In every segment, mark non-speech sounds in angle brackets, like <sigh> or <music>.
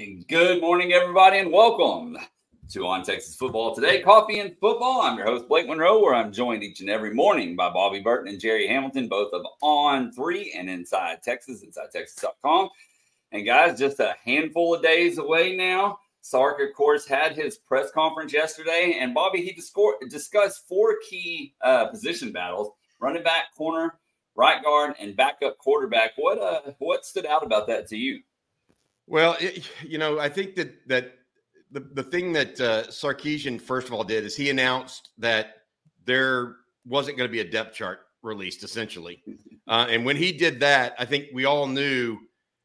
Good morning, everybody, and welcome to On Texas Football Today. Coffee and Football. I'm your host, Blake Monroe, where I'm joined each and every morning by Bobby Burton and Jerry Hamilton, both of On 3 and Inside Texas, InsideTexas.com. And guys, just a handful of days away now. Sark, of course, had his press conference yesterday, and Bobby, he discussed four key uh, position battles running back, corner, right guard, and backup quarterback. What uh, what stood out about that to you? Well, it, you know, I think that that the, the thing that uh, Sarkisian first of all did is he announced that there wasn't going to be a depth chart released, essentially. <laughs> Uh, and when he did that, I think we all knew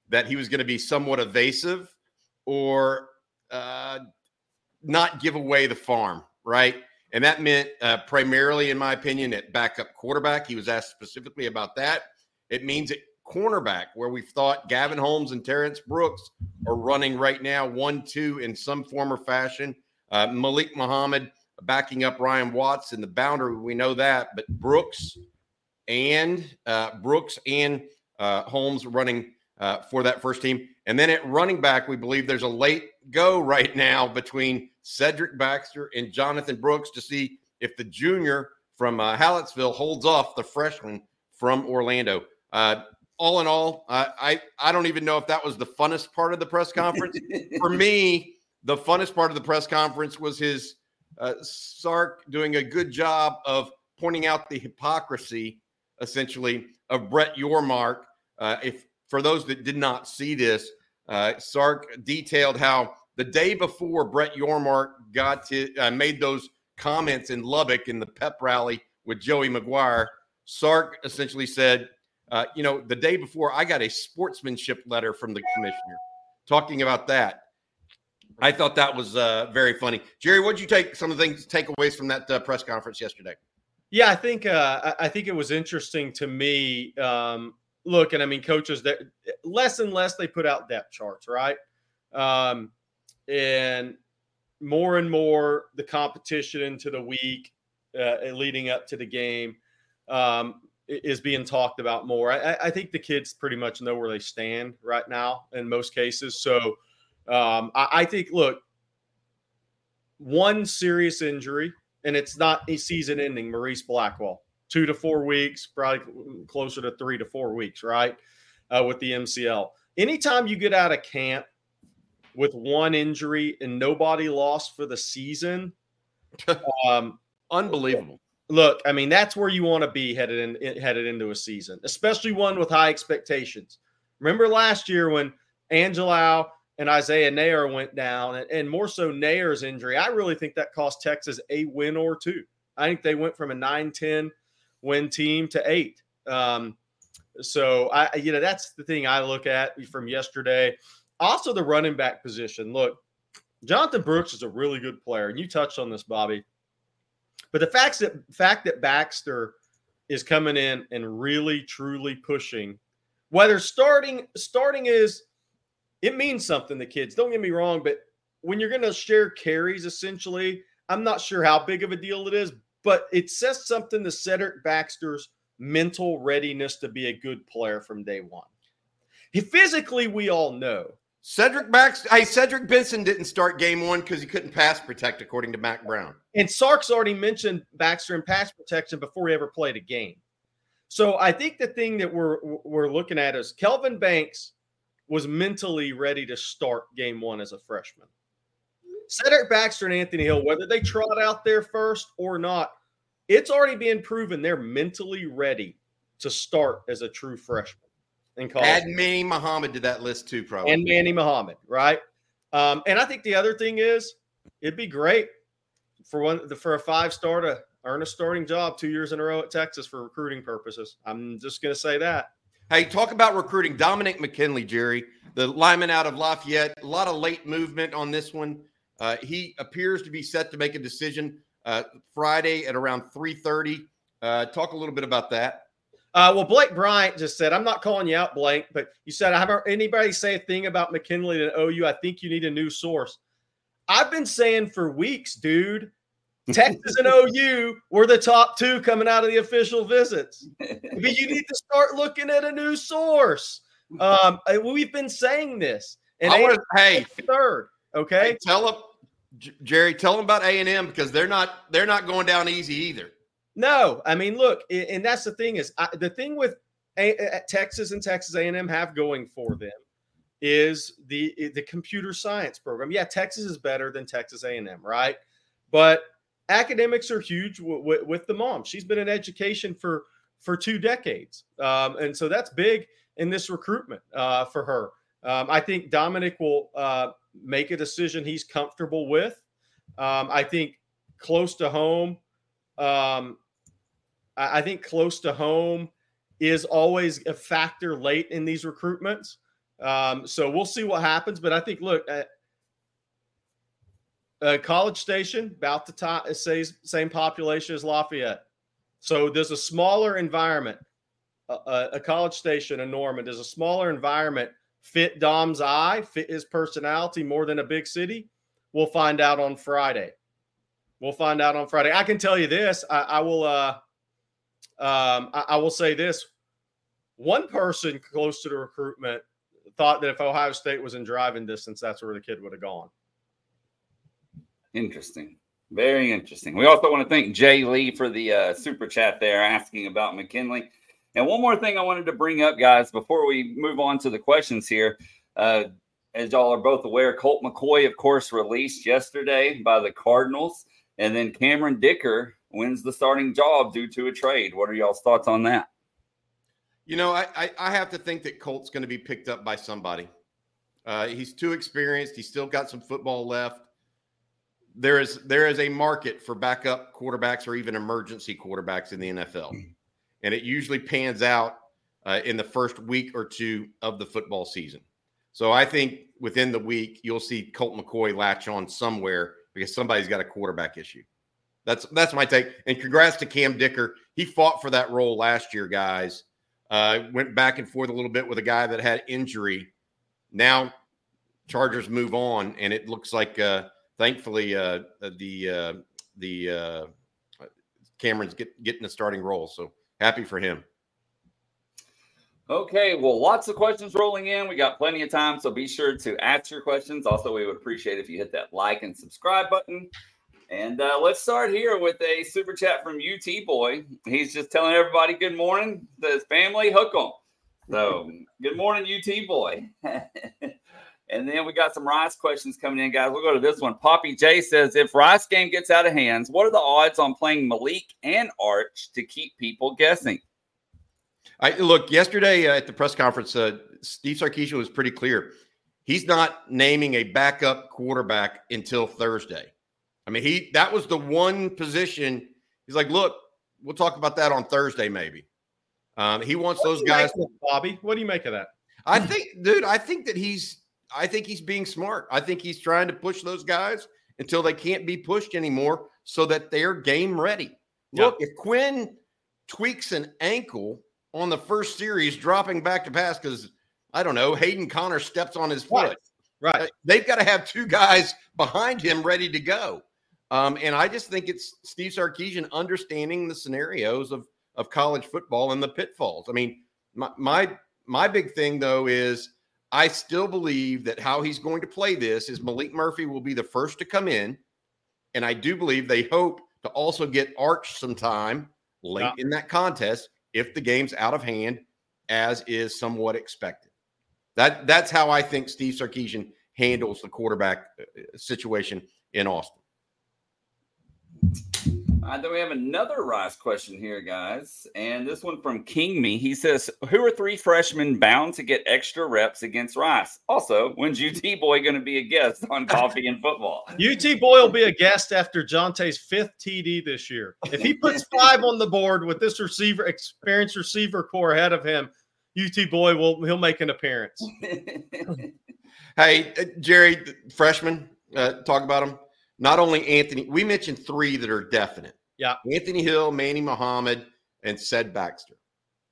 that he was going to be somewhat evasive or uh, not give away the farm, right? And that meant uh, primarily, in my opinion, at backup quarterback. He was asked specifically about that. It means at cornerback, where we've thought Gavin Holmes and Terrance Brooks are running right now, one, two in some form or fashion. Uh, Malik Muhammad backing up Ryan Watts in the boundary. We know that, but Brooks and uh, Brooks and uh, Holmes running uh, for that first team. And then at running back, we believe there's a late go right now between Cedric Baxter and Jonathan Brooks to see if the junior from uh, Hallettsville holds off the freshman from Orlando. Uh, all in all, uh, I I don't even know if that was the funnest part of the press conference. <laughs> For me, the funnest part of the press conference was his uh, Sark doing a good job of pointing out the hypocrisy, essentially, of Brett Yormark. Uh, if for those that did not see this, uh, Sark detailed how the day before Brett Yormark got to uh, made those comments in Lubbock in the pep rally with Joey McGuire. Sark essentially said uh, you know, the day before, I got a sportsmanship letter from the commissioner talking about that. I thought that was uh, very funny. Jerry, what did you take some of the things takeaways from that uh, press conference yesterday? Yeah, I think uh, I think it was interesting to me. Um, look, and I mean, coaches that less and less they put out depth charts, right? Um, and more and more the competition into the week uh, leading up to the game. Um, is being talked about more. I, I, think the kids pretty much know where they stand right now in most cases. So um, I, I, think, look, one serious injury, and it's not a season ending, Morice Blackwell, two to four weeks, probably closer to three to four weeks, right? Uh, with the MCL. Anytime you get out of camp with one injury and nobody lost for the season, <laughs> um, unbelievable look, I mean, that's where you want to be headed in headed into a season, especially one with high expectations. Remember last year when Angilau and Isaiah Neyor went down, and, and more so Neyor's injury. I really think that cost Texas a win or two. I think they went from a 9-10 win team to eight. Um, so I, you know, that's the thing I look at from yesterday. Also, the running back position. Look, Jonathan Brooks is a really good player, and you touched on this, Bobby. But the fact that fact that Baxter is coming in and really truly pushing, whether starting starting is it means something to kids. Don't get me wrong, but when you're going to share carries, essentially, I'm not sure how big of a deal it is, but it says something to Cedric Baxter's mental readiness to be a good player from day one. He physically, we all know Cedric Max, hey, Cedric Benson didn't start game one because he couldn't pass protect, according to Mack Brown. And Sark's already mentioned Baxter in pass protection before he ever played a game. So I think the thing that we're we're looking at is Kelvin Banks was mentally ready to start game one as a freshman. Cedric Baxter and Anthony Hill, whether they trot out there first or not, it's already been proven they're mentally ready to start as a true freshman college. Add Manny Muhammad to that list too, probably. And Manny Muhammad, right? Um, and I think the other thing is it'd be great for one for a five star to earn a starting job two years in a row at Texas for recruiting purposes. I'm just going to say that. Hey, talk about recruiting. Dominick McKinley, Jerry, the lineman out of Lafayette. A lot of late movement on this one. Uh, he appears to be set to make a decision uh, Friday at around 3:30. Uh, talk a little bit about that. Uh, well, Blake Bryant just said, I'm not calling you out, Blake, but you said, I haven't anybody say a thing about McKinley to OU. I think you need a new source. I've been saying for weeks, dude, <laughs> Texas and OU were the top two coming out of the official visits. But you need to start looking at a new source. Um, we've been saying this. and I wanna, hey, third. Okay, hey, tell them, Jerry, tell them about A and M because they're not they're not going down easy either. No, I mean, look, and that's the thing is I, the thing with a, Texas and Texas A&M have going for them is the the computer science program. Yeah, Texas is better than Texas A&M, right? But academics are huge w- w- with the mom. She's been in education for for two decades, um, and so that's big in this recruitment uh, for her. Um, I think Dominic will uh, make a decision he's comfortable with. Um, I think close to home. Um, I, think close to home is always a factor late in these recruitments. Um, so we'll see what happens. But I think, look, at, uh, College Station, about the top, says same population as Lafayette. So there's a smaller environment. Uh, a College Station, a Norman, there's a smaller environment fit Dom's eye, fit his personality more than a big city. We'll find out on Friday. We'll find out on Friday. I can tell you this. I, I will. Uh, um, I, I will say this: one person close to the recruitment thought that if Ohio State was in driving distance, that's where the kid would have gone. Interesting. Very interesting. We also want to thank Jay Lee for the uh, super chat there asking about McKinley. And one more thing I wanted to bring up, guys, before we move on to the questions here. Uh, as y'all are both aware, Colt McCoy, of course, released yesterday by the Cardinals. And then Cameron Dicker wins the starting job due to a trade. What are y'all's thoughts on that? You know, I, I, I have to think that Colt's going to be picked up by somebody. Uh, he's too experienced. He's still got some football left. There is there is a market for backup quarterbacks or even emergency quarterbacks in the NFL, and it usually pans out uh, in the first week or two of the football season. So I think within the week you'll see Colt McCoy latch on somewhere because somebody's got a quarterback issue. That's that's my take. And congrats to Cam Dicker. He fought for that role last year, guys. Uh, went back and forth a little bit with a guy that had injury. Now Chargers move on, and it looks like uh, thankfully uh, the uh, the uh, Cameron's get, getting a starting role. So happy for him. Okay, well, lots of questions rolling in. We got plenty of time, so be sure to ask your questions. Also, we would appreciate if you hit that like and subscribe button. And uh, let's start here with a super chat from UT Boy. He's just telling everybody good morning. Says family hook 'em. So <laughs> good morning, UT Boy. <laughs> and then we got some Rice questions coming in, guys. We'll go to this one. Poppy J says, if Rice game gets out of hands, what are the odds on playing Maalik and Arch to keep people guessing? I look yesterday uh, at the press conference. Uh, Steve Sarkisian was pretty clear. He's not naming a backup quarterback until Thursday. I mean, he that was the one position. He's like, look, we'll talk about that on Thursday, maybe. Um, he wants What those guys. it, Bobby. What do you make of that? I think, dude, I think that he's I think he's being smart. I think he's trying to push those guys until they can't be pushed anymore so that they're game ready. Yeah. Look, if Quinn tweaks an ankle on the first series, dropping back to pass because I don't know, Hayden Conner steps on his foot. Right. Uh, Right. They've got to have two guys behind him ready to go. Um, and I just think it's Steve Sarkisian understanding the scenarios of of college football and the pitfalls. I mean, my my my big thing though is I still believe that how he's going to play this is Maalik Murphy will be the first to come in, and I do believe they hope to also get Arch some time late Yeah. in that contest if the game's out of hand, as is somewhat expected. That that's how I think Steve Sarkisian handles the quarterback uh, situation in Austin. Uh, then we have another Rice question here, guys. And this one from King Me. He says, Who are three freshmen bound to get extra reps against Rice? Also, when's UT <laughs> Boy going to be a guest on Coffee and Football? <laughs> UT Boy will be a guest after Johntay's fifth TD this year. If he puts <laughs> five on the board with this receiver, experienced receiver corps ahead of him, UT Boy will he'll make an appearance. Hey, uh, Jerry, th- freshman, uh, talk about them. Not only Anthony, we mentioned three that are definite. Yeah. Anthony Hill, Manny Muhammad, and Said Baxter.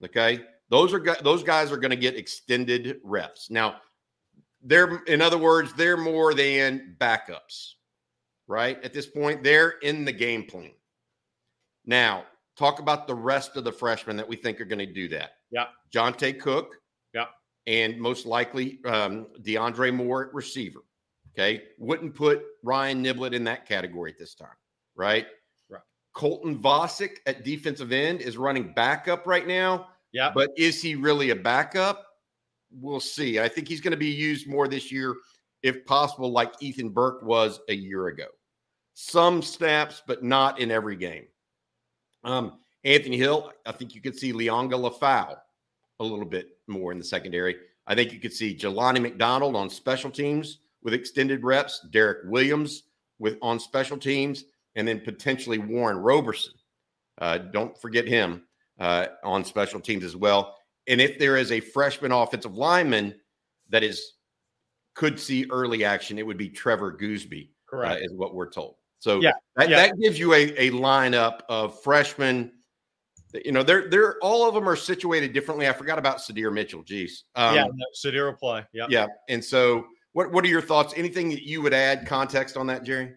Okay, those are those guys are going to get extended reps. Now, they're in other words, they're more than backups, right? At this point, they're in the game plan. Now, talk about the rest of the freshmen that we think are going to do that. Yeah. Johntay Cook. Yeah. and most likely um, DeAndre Moore at receiver. Okay. Wouldn't put Ryan Niblett in that category at this time, right? Right. Colton Vasek at defensive end is running backup right now. Yeah. But is he really a backup? We'll see. I think he's going to be used more this year, if possible, like Ethan Burke was a year ago. Some snaps, but not in every game. Um, Anthony Hill, I think you could see Liona Lefau a little bit more in the secondary. I think you could see Jelani McDonald on special teams with extended reps, Derek Williams with on special teams, and then potentially Warren Roberson. Uh, don't forget him uh, on special teams as well. And if there is a freshman offensive lineman that is could see early action, it would be Trevor Goosby, Correct. uh, is what we're told. So Yeah, that, yeah. that gives you a, a lineup of freshmen. that, You know, they're they're all of them are situated differently. I forgot about Sadir Mitchell. Geez. Um, yeah. No, Sadir will play. Yeah. yeah. And so, what what are your thoughts? Anything that you would add context on that, Jerry?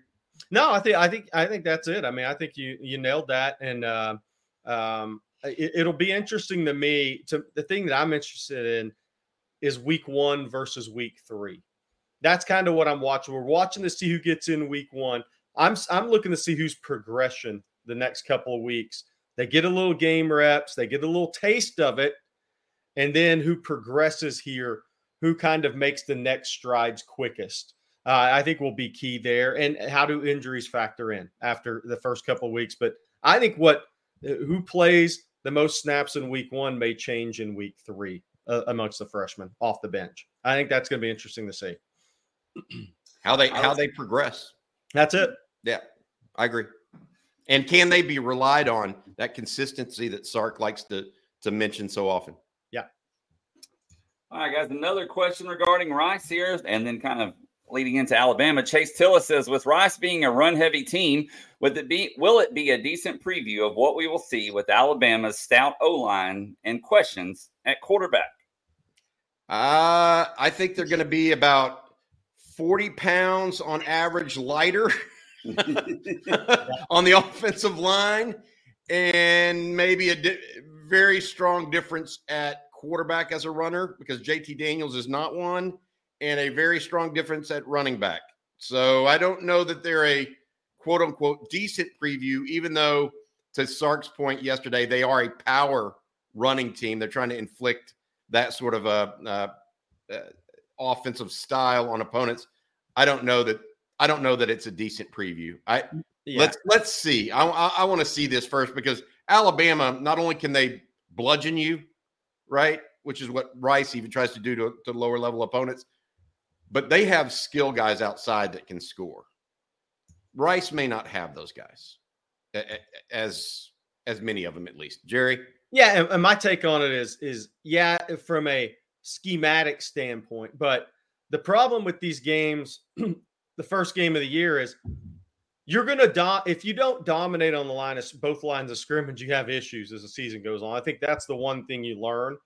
No, I think I think I think that's it. I mean, I think you you nailed that, and uh, um, it, it'll be interesting to me. To the thing that I'm interested in is week one versus week three. That's kind of what I'm watching. We're watching to see who gets in week one. I'm I'm looking to see who's progression the next couple of weeks. They get a little game reps, they get a little taste of it, and then who progresses here, who kind of makes the next strides quickest. Uh, I think will be key there. And how do injuries factor in after the first couple of weeks? But I think what uh, who plays the most snaps in week one may change in week three uh, amongst the freshmen off the bench. I think that's going to be interesting to see. How they how they progress? That's it. Yeah, I agree. And can they be relied on that consistency that Sark likes to to mention so often? All right, guys. Another question regarding Rice here, and then kind of leading into Alabama. Chase Tilla says, with Rice being a run-heavy team, would it be will it be a decent preview of what we will see with Alabama's stout O line and questions at quarterback? Uh, I think they're going to be about 40 pounds on average lighter <laughs> on the offensive line and maybe a di- very strong difference at quarterback as a runner because JT Daniels is not one and a very strong difference at running back. So I don't know that they're a quote unquote decent preview, even though to Sark's point yesterday, they are a power running team. They're trying to inflict that sort of a uh, uh, offensive style on opponents. I don't know that. I don't know that it's a decent preview. I Yeah. let's let's see. I I, I want to see this first because Alabama not only can they bludgeon you, right, which is what Rice even tries to do to, to lower level opponents, but they have skill guys outside that can score. Rice may not have those guys, as as many of them at least. Jerry, Yeah, and my take on it is is yeah, from a schematic standpoint, but the problem with these games, <clears throat> the first game of the year is you're going to do if you don't dominate on the line of both lines of scrimmage, you have issues as the season goes on. I think that's the one thing you learn.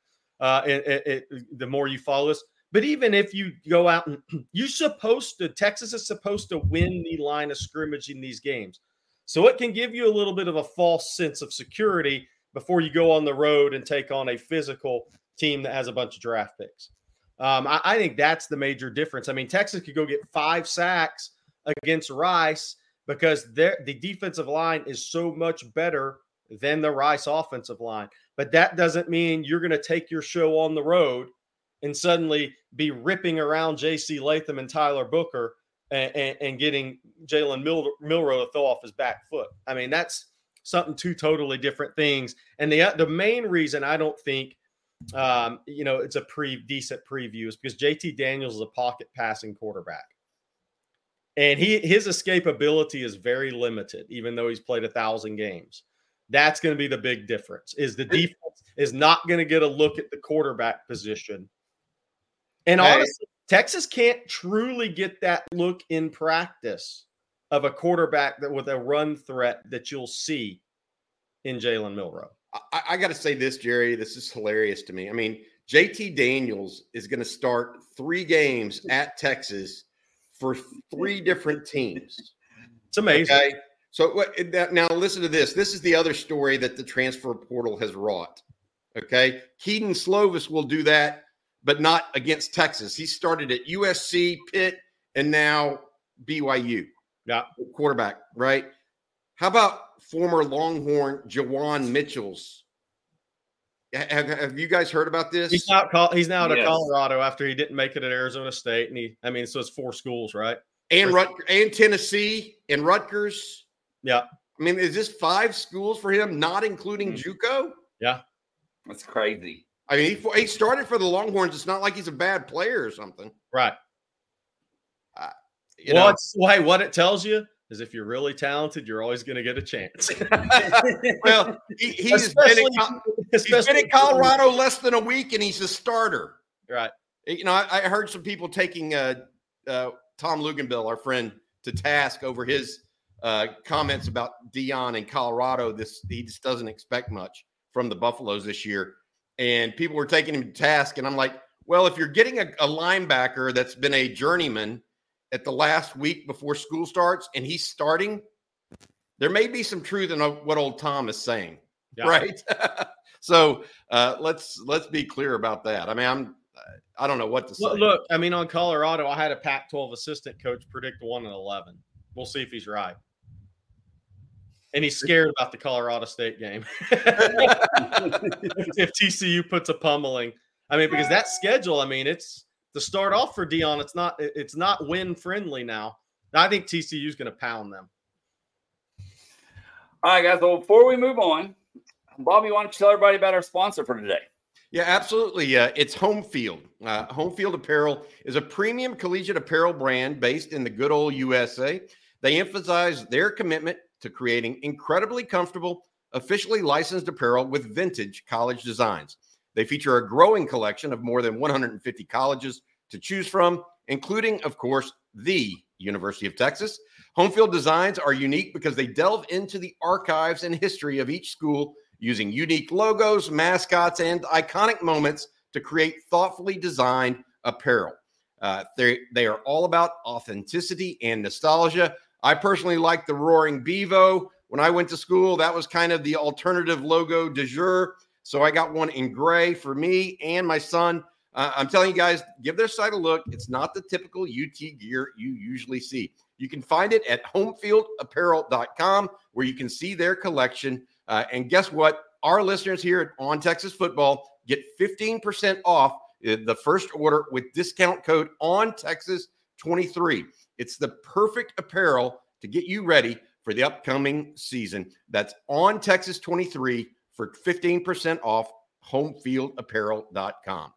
Uh, it, it, it- the more you follow this, but even if you go out and <clears throat> you're supposed to, Texas is supposed to win the line of scrimmage in these games, so it can give you a little bit of a false sense of security before you go on the road and take on a physical team that has a bunch of draft picks. Um, I, I think that's the major difference. I mean, Texas could go get five sacks against Rice because the defensive line is so much better than the Rice offensive line. But that doesn't mean you're going to take your show on the road and suddenly be ripping around J.C. Latham and Tyler Booker and, and, and getting Jalen Mil- Milrow to throw off his back foot. I mean, that's something two totally different things. And the the main reason I don't think um, you know it's a pre decent preview is because JT Daniels is a pocket passing quarterback. And he his escapability is very limited, even though he's played a thousand games. That's going to be the big difference. Is the defense is not going to get a look at the quarterback position. And Hey. honestly, Texas can't truly get that look in practice of a quarterback that with a run threat that you'll see in Jalen Milrow. I, I got to say this, Jerry. This is hilarious to me. I mean, JT Daniels is going to start three games at Texas for three different teams. It's amazing. Okay. So eh, now listen to this. This is the other story that the transfer portal has wrought. Okay. Kedon Slovis will do that but not against Texas. He started at USC, Pitt, and now BYU. Yeah. Quarterback, right? How about former Longhorn Juwan Mitchell's? Have, have you guys heard about this? He's not. He's now at Yes. Colorado after he didn't make it at Arizona State, and he. I mean, so it's four schools, right? and Rut- and Tennessee and Rutgers. Yeah. I mean, is this five schools for him, not including Hmm. JUCO? Yeah, that's crazy. I mean, he, he started for the Longhorns. It's not like he's a bad player or something. Right. You well, know? well, hey, what it tells you is if you're really talented, you're always going to get a chance. <laughs> well, he, he's been, especially, in, Co- he's been in Colorado less than a week, and he's a starter. Right. You know, I, I heard some people taking uh, uh, Tom Luginbill, our friend, to task over his uh, comments about Deion in Colorado. This he just doesn't expect much from the Buffaloes this year, and people were taking him to task. And I'm like, well, if you're getting a, a linebacker that's been a journeyman at the last week before school starts, and he's starting, there may be some truth in what old Tom is saying, Yeah. right? <laughs> so uh, let's let's be clear about that. I mean, I'm I don't know what to say. Look, look, I mean, on Colorado, I had a Pac-12 assistant coach predict one and eleven. We'll see if he's right. And he's scared about the Colorado State game. <laughs> if TCU puts a pummeling, I mean, because that schedule, I mean, it's to start off for Deion. It's not. It's not win friendly now. I think TCU is going to pound them. All right, guys. Well, before we move on, Bobby, why don't you tell everybody about our sponsor for today? Yeah, absolutely. Uh, it's Homefield. Uh, Apparel is a premium collegiate apparel brand based in the good old USA. They emphasize their commitment to creating incredibly comfortable, officially licensed apparel with vintage college designs. They feature a growing collection of more than 150 colleges to choose from, including, of course, the University of Texas. Homefield designs are unique because they delve into the archives and history of each school using unique logos, mascots, and iconic moments to create thoughtfully designed apparel. Uh, they they are all about authenticity and nostalgia. I personally like the Roaring Bevo. When I went to school, that was kind of the alternative logo de jour. So I got one in gray for me and my son. Uh, I'm telling you guys, give their site a look. It's not the typical UT gear you usually see. You can find it at homefieldapparel.com where you can see their collection. Uh, and guess what? Our listeners here at On Texas Football get 15% off uh, the first order with discount code On Texas 23. It's the perfect apparel to get you ready for the upcoming season. That's On Texas 23 for 15% off homefieldapparel.com.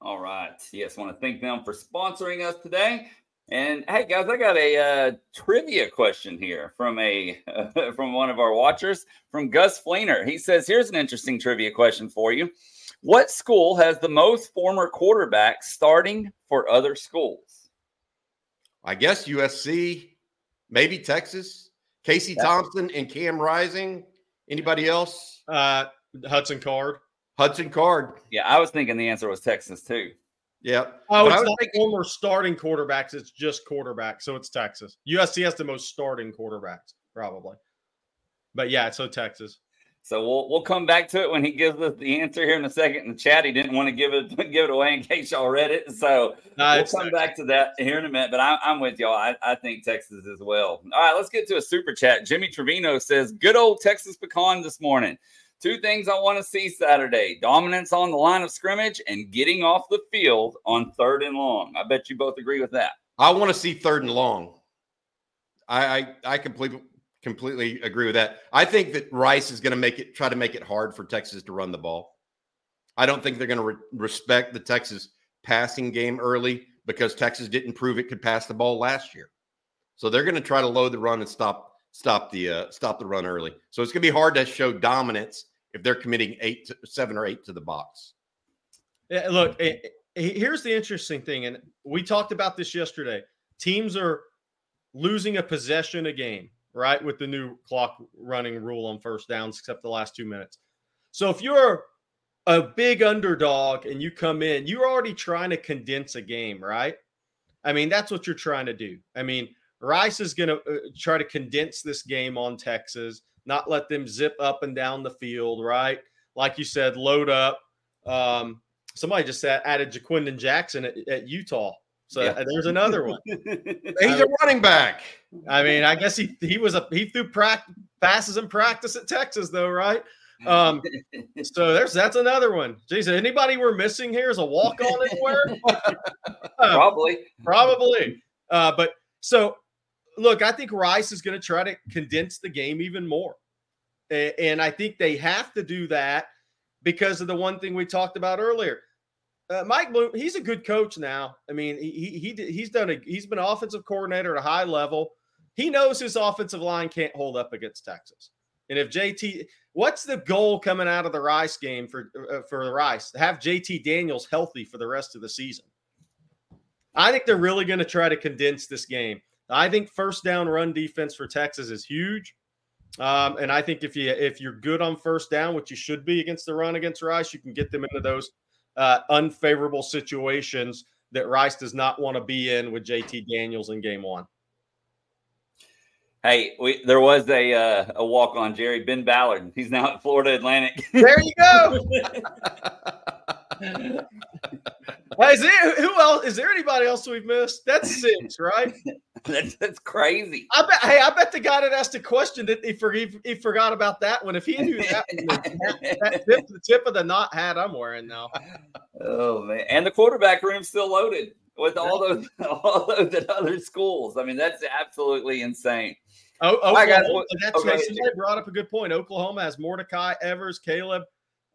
All right. Yes, want to thank them for sponsoring us today. And hey, guys, I got a uh, trivia question here from a <laughs> from one of our watchers, from Gus Fleener. He says, "Here's an interesting trivia question for you: What school has the most former quarterbacks starting for other schools?" I guess USC, maybe Texas, Casey Yeah. Thompson and Cam Rising. Anybody else? Uh, Hudson Card. Hudson Card. Yeah, I was thinking the answer was Texas too. Yeah. Oh, But I it's was not thinking- former starting quarterbacks. It's just quarterbacks. So it's Texas. USC has the most starting quarterbacks, probably. But yeah, so Texas. So we'll we'll come back to it when he gives us the answer here in a second. In the chat, he didn't want to give it <laughs> give it away in case y'all read it. So Nah, we'll come back to that here in a minute. But I, I'm with y'all. I, I think Texas as well. All right, let's get to a super chat. Jimmy Trevino says, "Good old Texas pecan this morning. Two things I want to see Saturday: dominance on the line of scrimmage and getting off the field on third and long. I bet you both agree with that. I want to see third and long. I I, I completely completely agree with that. I think that Rice is going to make it try to make it hard for Texas to run the ball. I don't think they're going to re- respect the Texas passing game early because Texas didn't prove it could pass the ball last year. So they're going to try to load the run and stop stop the uh, stop the run early. So it's going to be hard to show dominance if they're committing eight, to, seven or eight to the box. Yeah, look, eh, eh, here's the interesting thing, and we talked about this yesterday. Teams are losing a possession a game, right? With the new clock running rule on first downs, except the last two minutes. So if you're a big underdog and you come in, you're already trying to condense a game, right? I mean, that's what you're trying to do. I mean, Rice is going to uh, try to condense this game on Texas, not let them zip up and down the field, right? Like you said, load up. Um, somebody just added Ja'Quinden Jackson at, at Utah. So yeah. there's another one. <laughs> He's a running back. I mean, I guess he he was a he threw pra- passes in practice at Texas though, right? Um, <laughs> so there's that's another one. Jeez, anybody we're missing here is a walk on anywhere? <laughs> probably, probably. Uh, but so look, I think Rice is going to try to condense the game even more, and I think they have to do that because of the one thing we talked about earlier. Uh, Mike Bloom, he's a good coach now. I mean, he he he's done a he's been offensive coordinator at a high level. He knows his offensive line can't hold up against Texas. And if JT, what's the goal coming out of the Rice game for uh, for the Rice? Have JT Daniels healthy for the rest of the season. I think they're really going to try to condense this game. I think first down run defense for Texas is huge. Um, and I think if you if you're good on first down, which you should be against the run against Rice, you can get them into those uh, unfavorable situations that Rice does not want to be in with JT Daniels in game one. Hey, we, there was a uh, a walk on Jerry Ben Ballard. He's now at Florida Atlantic. There you go. <laughs> is there who else? Is there anybody else we've missed? That's six, right? <laughs> that's, that's crazy. I bet. Hey, I bet the guy that asked the question that he, for, he, he forgot about that one. If he knew that, <laughs> that, tip, the tip of the knot hat I'm wearing now. Oh man, and the quarterback room's still loaded with all those <laughs> all those at other schools. I mean, that's absolutely insane. Oh, Oklahoma, that's okay. somebody brought up a good point. Oklahoma has Mordecai, Evers, Caleb,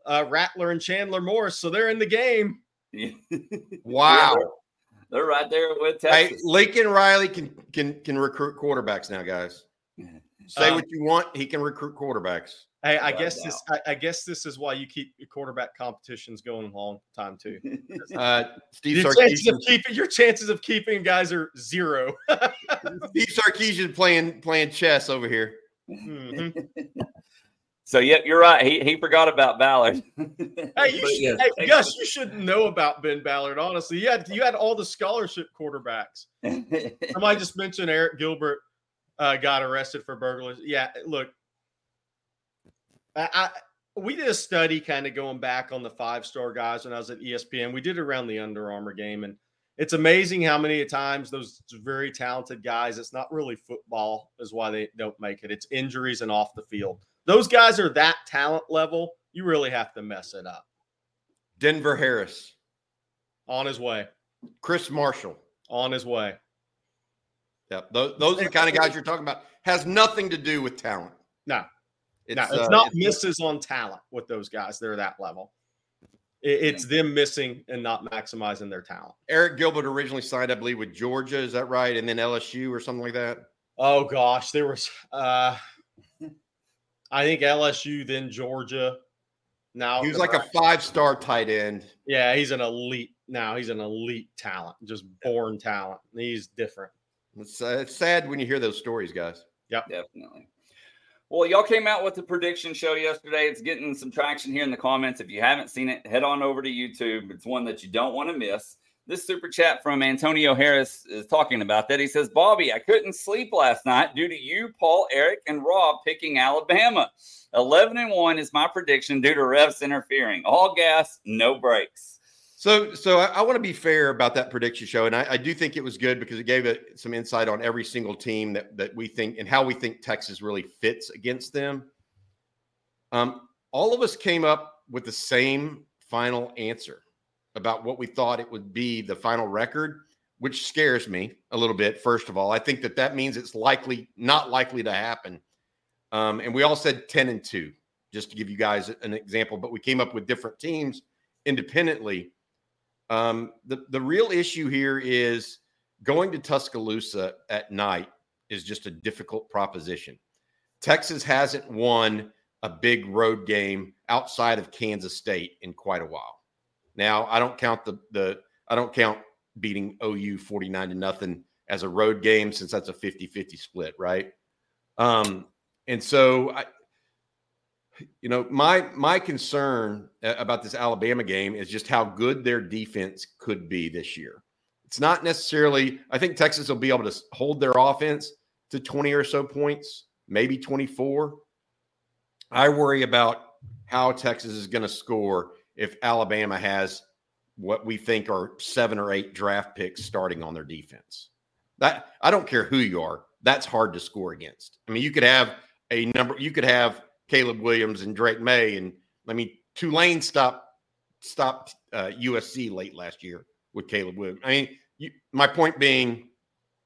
uh, Rattler, and Chandler Morris, so they're in the game. <laughs> wow. Yeah, they're, they're, right there with Texas. Hey, Lincoln Riley can can can recruit quarterbacks now, guys. Say um, what you want, he can recruit quarterbacks. Hey, I guess this. I, I, guess this is why you keep your quarterback competitions going a long time too. <laughs> uh, Steve your chances of keeping your chances of keeping guys are zero. Steve Sarkisian playing playing chess over here. Mm-hmm. <laughs> So yeah, you're right. He he forgot about Ballard. <laughs> hey, you should, hey, Gus, you should know about Ben Ballard. Honestly, you had you had all the scholarship quarterbacks. <laughs> Somebody just mentioned Arik Gilbert uh, got arrested for burglars. Yeah, look, I, I we did a study kind of going back on the five star guys when I was at ESPN. We did it around the Under Armour game, and it's amazing how many times those very talented guys. It's not really football is why they don't make it. It's injuries and off the field those guys are that talent level. You really have to mess it up. Denver Harris on his way. Chris Marshall on his way. Yep. Those, those are the kind of guys you're talking about. Has nothing to do with talent. No. It's, no, it's uh, not it's, misses on talent with those guys. They're that level. it's them missing and not maximizing their talent. Arik Gilbert originally signed, I believe, with Georgia. Is that right? And then LSU or something like that. Oh gosh, there was. uh I think LSU, then Georgia. Now he was like a five star tight end. Yeah, he's an elite. Now he's an elite talent, just born talent. He's different. It's, uh, it's sad when you hear those stories, guys. Yep, definitely. Well, y'all came out with the prediction show yesterday. It's getting some traction here in the comments. If you haven't seen it, head on over to YouTube. It's one that you don't want to miss. This super chat from Antonio Harris is talking about that. He says, Bobby, I couldn't sleep last night due to you, Paul, Eric, and Rob picking Alabama. 11 and 1 is my prediction due to refs interfering. All gas, no brakes. So, so I, I want to be fair about that prediction show, and I, I do think it was good because it gave it some insight on every single team that that we think and how we think Texas really fits against them. Um, all of us came up with the same final answer about what we thought it would be the final record, which scares me a little bit. First of all, I think that that means it's likely not likely to happen. Um, and we all said 10 and 2, just to give you guys an example, but we came up with different teams independently. Um, the, the real issue here is going to Tuscaloosa at night is just a difficult proposition. Texas hasn't won a big road game outside of Kansas State in quite a while. Now, I don't count the the I don't count beating OU 49 to nothing as a road game since that's a 50-50 split, right? Um, and so I you know, my my concern about this Alabama game is just how good their defense could be this year. It's not necessarily I think Texas will be able to hold their offense to 20 or so points, maybe 24. I worry about how Texas is going to score if Alabama has what we think are seven or eight draft picks starting on their defense. That I don't care who you are. That's hard to score against. I mean, you could have a number. You could have Caleb Williams and Drake Maye, and I mean Tulane stopped stopped uh, USC late last year with Caleb Williams. I mean, you, my point being,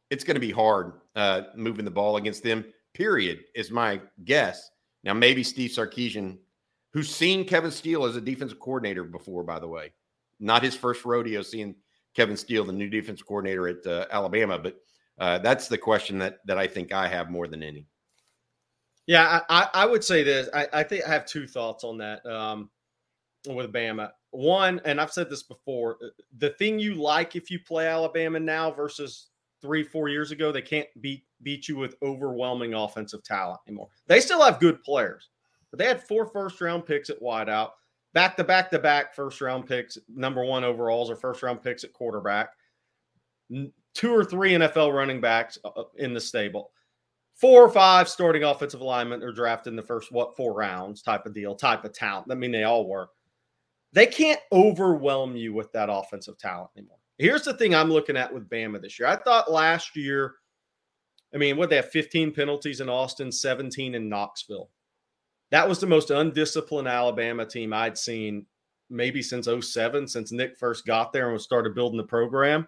it's going to be hard uh, moving the ball against them. Period is my guess. Now maybe Steve Sarkisian, who's seen Kevin Steele as a defensive coordinator before, by the way, not his first rodeo seeing Kevin Steele, the new defensive coordinator at uh, Alabama, but uh, that's the question that that I think I have more than any. Yeah, I, I would say this. I, I think I have two thoughts on that um, with Bama. One, and I've said this before, uh, the thing you like if you play Alabama now versus three, four years ago, they can't beat beat you with overwhelming offensive talent anymore. They still have good players, but they had four first round picks at wideout, back to back to back first round picks, number one overalls or first round picks at quarterback, two or three NFL running backs uh, in the stable four or five starting offensive alignment are drafted in the first what four rounds type of deal, type of talent. I mean, they all were. They can't overwhelm you with that offensive talent anymore. Here's the thing I'm looking at with Bama this year. I thought last year, I mean, what they have 15 penalties in Austin, 17 in Knoxville. That was the most undisciplined Alabama team I'd seen maybe since 07, since Nick first got there and started building the program.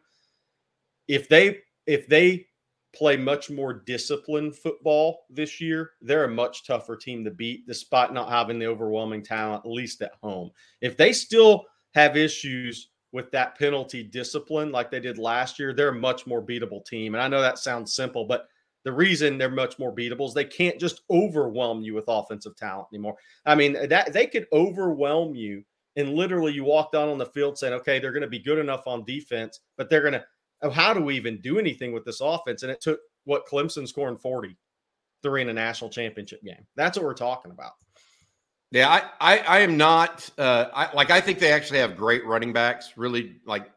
If they if they play much more disciplined football this year, they're a much tougher team to beat, despite not having the overwhelming talent, at least at home. If they still have issues with that penalty discipline like they did last year, they're a much more beatable team. And I know that sounds simple, but the reason they're much more beatable is they can't just overwhelm you with offensive talent anymore. I mean, that they could overwhelm you and literally you walk down on the field saying, okay, they're going to be good enough on defense, but they're going to oh, how do we even do anything with this offense? And it took what Clemson scoring 40 three in a national championship game. That's what we're talking about. Yeah, I, I, I am not uh, I, like I think they actually have great running backs, really like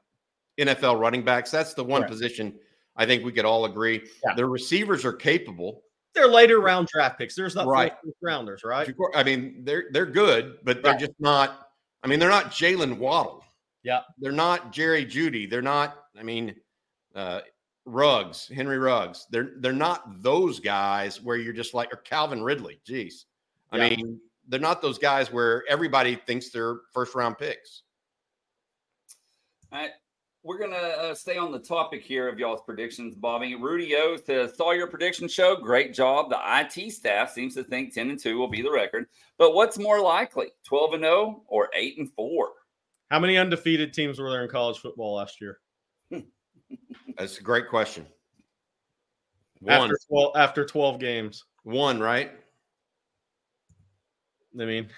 NFL running backs. That's the one right. position I think we could all agree. Yeah. The receivers are capable. They're later round draft picks. There's not right. rounders, right? I mean, they're they're good, but they're right. just not. I mean, they're not Jaylen Waddle. Yeah, they're not Jerry Jeudy. They're not. I mean, uh, Ruggs, Henry Ruggs. They're they're not those guys where you're just like or Calvin Ridley. Jeez, I yeah. mean they're not those guys where everybody thinks they're first round picks. All right. We're going to uh, stay on the topic here of y'all's predictions, Bobby. Rudy O says, saw your prediction show. Great job. The IT staff seems to think 10 and 2 will be the record. But what's more likely, 12 and 0 or 8 and 4? How many undefeated teams were there in college football last year? <laughs> That's a great question. One. After 12, after 12 games. One, right? I mean,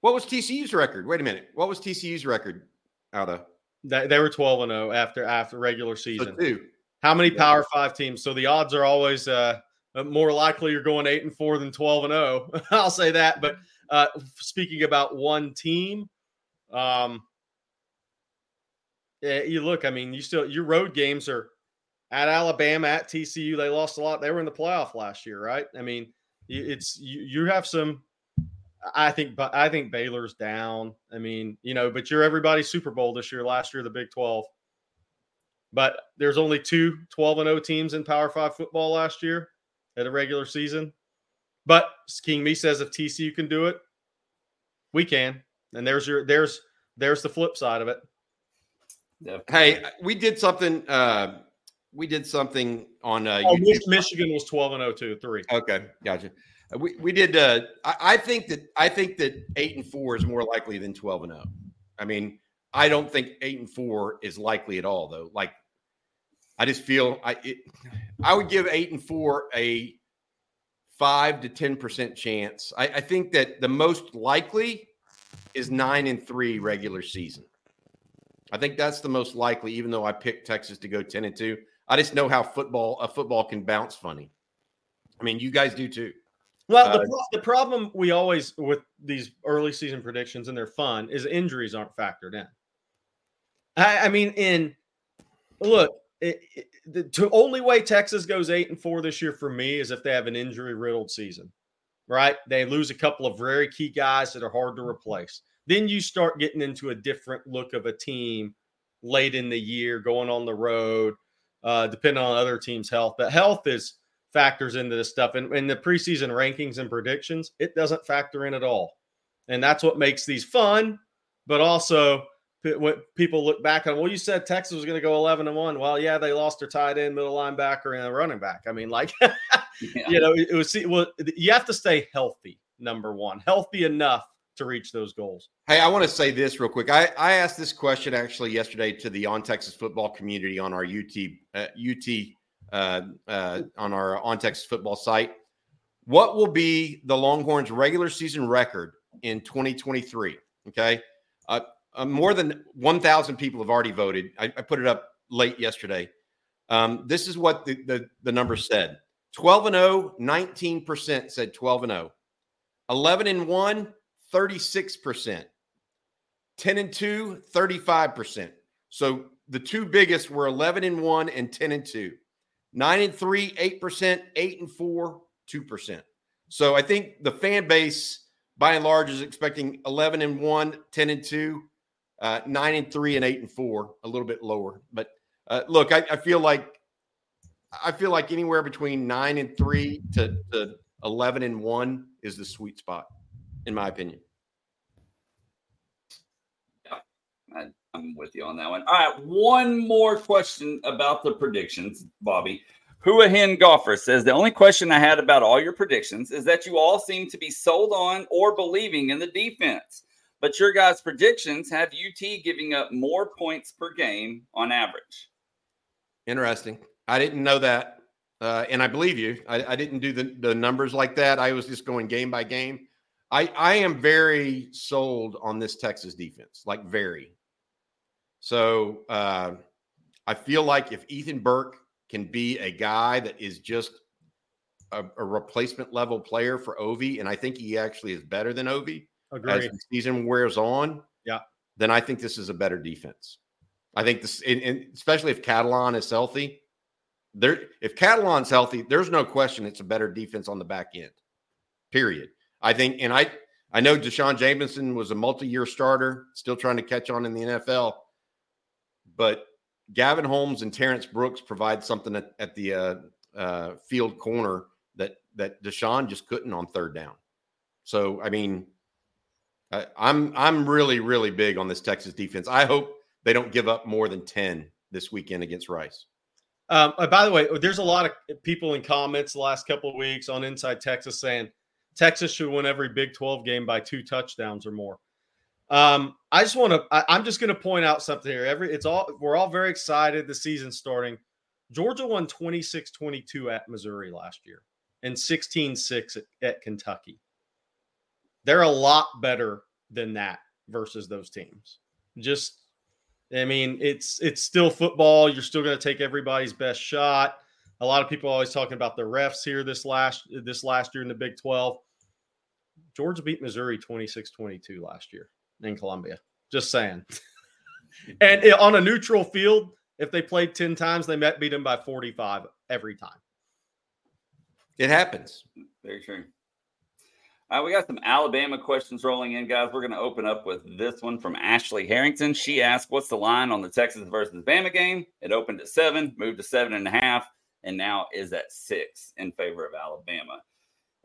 what was TCU's record? Wait a minute. What was TCU's record out of? They, they were 12 and 0 after after regular season. So two. How many yeah. Power 5 teams? So the odds are always uh, uh more likely you're going 8 and 4 than 12 and 0. <laughs> I'll say that, but uh speaking about one team, um yeah, you look, I mean, you still your road games are at Alabama, at TCU. They lost a lot. They were in the playoff last year, right? I mean, it's you, you have some. I think, but I think Baylor's down. I mean, you know, but you're everybody's Super Bowl this year. Last year, the Big 12. But there's only two 12 and 0 teams in Power Five football last year at a regular season. But King Me says if TCU can do it, we can. And there's your there's there's the flip side of it. Hey, we did something. Uh, we did something on. Uh, oh, Michigan was twelve and 0 2, three. Okay, gotcha. Uh, we we did. Uh, I, I think that I think that eight and four is more likely than twelve and zero. Oh. I mean, I don't think eight and four is likely at all, though. Like, I just feel I it, I would give eight and four a five to ten percent chance. I, I think that the most likely is nine and three regular season. I think that's the most likely, even though I picked Texas to go 10 and 2. I just know how football a football can bounce funny. I mean, you guys do too. Well, uh, the, the problem we always with these early season predictions, and they're fun, is injuries aren't factored in. I, I mean, in look, it, it, the only way Texas goes eight and four this year for me is if they have an injury riddled season, right? They lose a couple of very key guys that are hard to replace. then you start getting into a different look of a team late in the year, going on the road, uh, depending on other teams' health. But health is factors into this stuff. And in the preseason rankings and predictions, it doesn't factor in at all. And that's what makes these fun, but also when people look back on, well, you said Texas was going to go 11 and 1. Well, yeah, they lost their tight end, middle linebacker, and a running back. I mean, like, <laughs> yeah. you know, it was, well, you have to stay healthy, number one, healthy enough to reach those goals. Hey, I want to say this real quick. I, I asked this question actually yesterday to the on Texas football community on our UT uh, UT uh, uh, on our on Texas football site. What will be the Longhorns' regular season record in 2023? Okay, uh, uh, more than 1,000 people have already voted. I, I, put it up late yesterday. Um, this is what the, the the said: 12 and 0, 19 percent said 12 and 0. 11 and 1 36%. 10 and 2, 35%. So the two biggest were 11 and 1 and 10 and 2. 9 and 3, 8%, 8 and 4, 2%. So I think the fan base by and large is expecting 11 and 1, 10 and 2, uh, 9 and 3 and 8 and 4, a little bit lower. But uh, look, I, I, feel like I feel like anywhere between 9 and 3 to, to 11 and 1 is the sweet spot in my opinion. Yeah, I, I'm with you on that one. All right, one more question about the predictions, Bobby. Hen Golfer says the only question I had about all your predictions is that you all seem to be sold on or believing in the defense, but your guys' predictions have UT giving up more points per game on average. Interesting. I didn't know that, uh, and I believe you. I, I didn't do the, the numbers like that. I was just going game by game. I I am very sold on this Texas defense, like very. So uh, I feel like if Ethan Burke can be a guy that is just a, a replacement level player for Ovie, and I think he actually is better than Ovie Agreed. as the season wears on. Yeah, then I think this is a better defense. I think this, and, and especially if Catalon is healthy. There, if Catalon's healthy, there's no question it's a better defense on the back end. Period. I think, and I I know D'Shawn Jamison was a multi-year starter, still trying to catch on in the NFL, but Gavin Holmes and Terrance Brooks provide something at, at the uh, uh, field corner that that D'Shawn just couldn't on third down. So I mean, I, I'm I'm really really big on this Texas defense. I hope they don't give up more than ten this weekend against Rice. Um, by the way, there's a lot of people in comments the last couple of weeks on Inside Texas saying Texas should win every Big 12 game by two touchdowns or more. Um, I just want to. I'm just going to point out something here. Every it's all we're all very excited. The season starting. Georgia won 26-22 at Missouri last year and 16-6 at, at Kentucky. They're a lot better than that versus those teams. Just, I mean, it's it's still football. You're still going to take everybody's best shot. A lot of people always talking about the refs here this last this last year in the Big 12. Georgia beat Missouri 26 22 last year in Columbia. Just saying. <laughs> and on a neutral field, if they played 10 times, they met beat them by 45 every time. It happens. Very true. All right, we got some Alabama questions rolling in, guys. We're going to open up with this one from Ashley Harrington. She asked, What's the line on the Texas versus Bama game? It opened at seven, moved to seven and a half, and now is at six in favor of Alabama.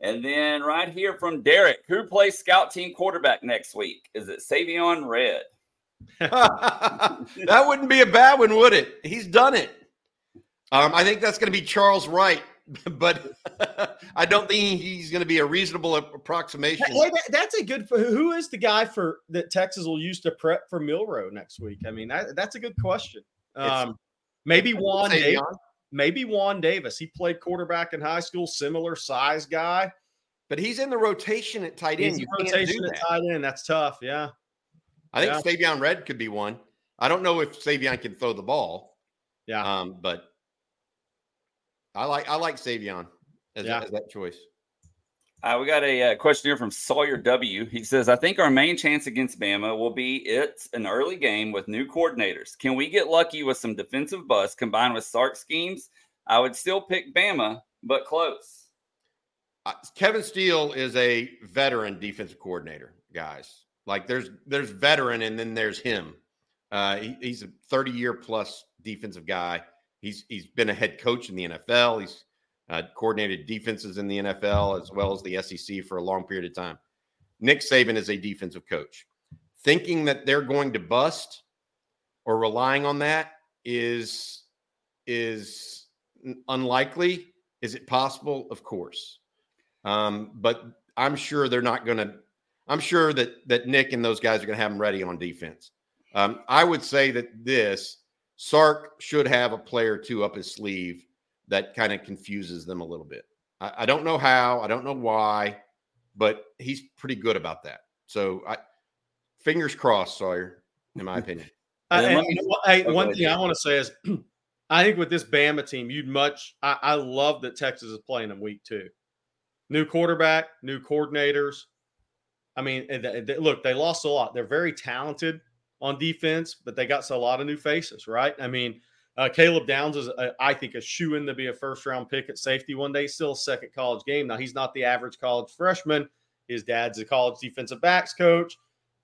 And then right here from Derek, who plays scout team quarterback next week? Is it Savion Red? <laughs> that wouldn't be a bad one, would it? He's done it. Um, I think that's going to be Charles Wright, <laughs> but <laughs> I don't think he's going to be a reasonable approximation. Hey, that's a good. Who is the guy for that Texas will use to prep for Milroe next week? I mean, that, that's a good question. Um, maybe Juan Davis maybe Juan Davis. He played quarterback in high school, similar size guy. But he's in the rotation at tight end. You rotation at tight end. That's tough. Yeah. I think yeah. Savion Red could be one. I don't know if Savion can throw the ball. Yeah. Um, but I like I like Savion as, yeah. as that choice. Uh, we got a uh, question here from Sawyer W. He says, I think our main chance against Bama will be it's an early game with new coordinators. Can we get lucky with some defensive bust combined with Sark schemes? I would still pick Bama, but close. Uh, Kevin Steele is a veteran defensive coordinator, guys. Like there's there's veteran and then there's him. Uh, he, he's a 30 year plus defensive guy. He's he's been a head coach in the NFL. He's uh, coordinated defenses in the NFL as well as the SEC for a long period of time. Nick Saban is a defensive coach. Thinking that they're going to bust or relying on that is is unlikely. Is it possible? Of course. Um, but I'm sure they're not going to. I'm sure that that Nick and those guys are going to have them ready on defense. Um, I would say that this Sark should have a player or two up his sleeve that kind of confuses them a little bit. I, I, don't know how, I don't know why, but he's pretty good about that. So I fingers crossed, Sawyer, in my opinion. Uh, <laughs> and, hey, oh, one thing I want to say is <clears throat> I think with this Bama team, you'd much I, I love that Texas is playing in week two. New quarterback, new coordinators. I mean, they, they, look, they lost a lot. They're very talented on defense, but they got a lot of new faces, right? I mean, uh, Caleb Downs is, uh, I think, a shoe in to be a first round pick at safety one day. Still second college game. Now, he's not the average college freshman. His dad's a college defensive backs coach.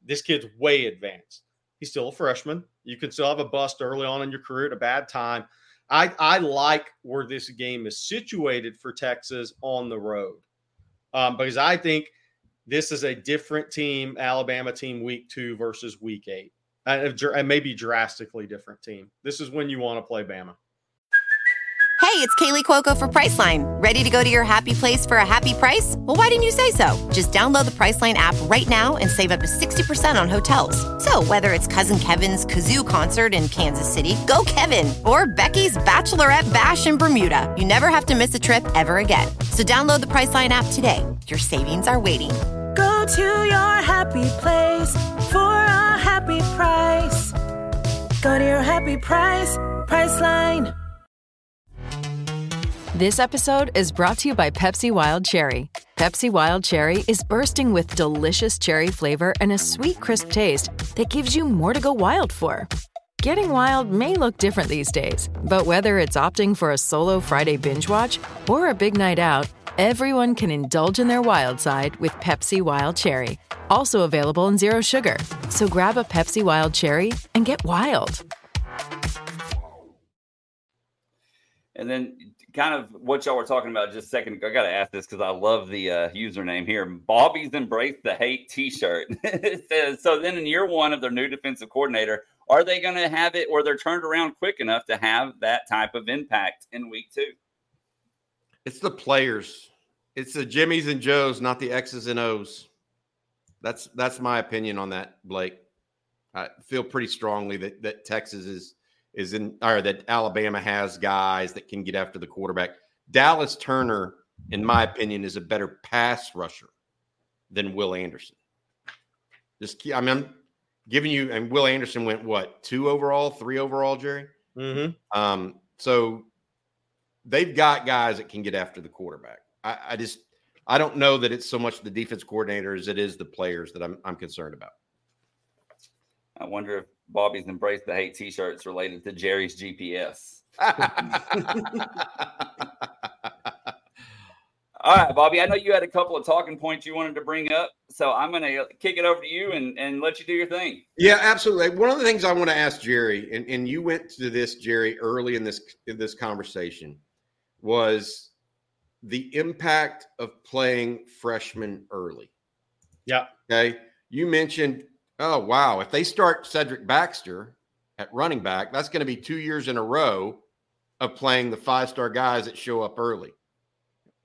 This kid's way advanced. He's still a freshman. You can still have a bust early on in your career at a bad time. I, I like where this game is situated for Texas on the road um, because I think this is a different team, Alabama team, week two versus week eight and maybe drastically different team. This is when you want to play Bama. Hey, it's Kaley Cuoco for Priceline. Ready to go to your happy place for a happy price? Well, why didn't you say so? Just download the Priceline app right now and save up to 60% on hotels. So, whether it's Cousin Kevin's Kazoo concert in Kansas City, go Kevin, or Becky's Bachelorette Bash in Bermuda, you never have to miss a trip ever again. So, download the Priceline app today. Your savings are waiting. To your happy place for a happy price. Go to your happy price, Priceline. This episode is brought to you by Pepsi Wild Cherry. Pepsi Wild Cherry is bursting with delicious cherry flavor and a sweet, crisp taste that gives you more to go wild for. Getting wild may look different these days, but whether it's opting for a solo Friday binge watch or a big night out, everyone can indulge in their wild side with Pepsi Wild Cherry, also available in Zero Sugar. So grab a Pepsi Wild Cherry and get wild. And then, kind of what y'all were talking about just a second ago, I got to ask this because I love the uh, username here. Bobby's Embrace the Hate t shirt. <laughs> it says, so then in year one of their new defensive coordinator, are they going to have it where they're turned around quick enough to have that type of impact in week two? It's the players. It's the Jimmys and Joes, not the X's and O's. That's that's my opinion on that, Blake. I feel pretty strongly that that Texas is is in or that Alabama has guys that can get after the quarterback. Dallas Turner, in my opinion, is a better pass rusher than Will Anderson. Just I mean, I'm giving you and Will Anderson went what two overall, three overall, Jerry. Mm-hmm. Um, so they've got guys that can get after the quarterback. I, I, just I don't know that it's so much the defense coordinator as it is the players that I'm I'm concerned about. I wonder if Bobby's embraced the hate t-shirts related to Jerry's GPS. <laughs> All right, Bobby. I know you had a couple of talking points you wanted to bring up, so I'm going to kick it over to you and, and let you do your thing. Yeah, absolutely. One of the things I want to ask Jerry, and, and you went to this, Jerry, early in this in this conversation, was the impact of playing freshmen early. Yeah. Okay. You mentioned, oh, wow, if they start Cedric Baxter at running back, that's going to be two years in a row of playing the five star guys that show up early.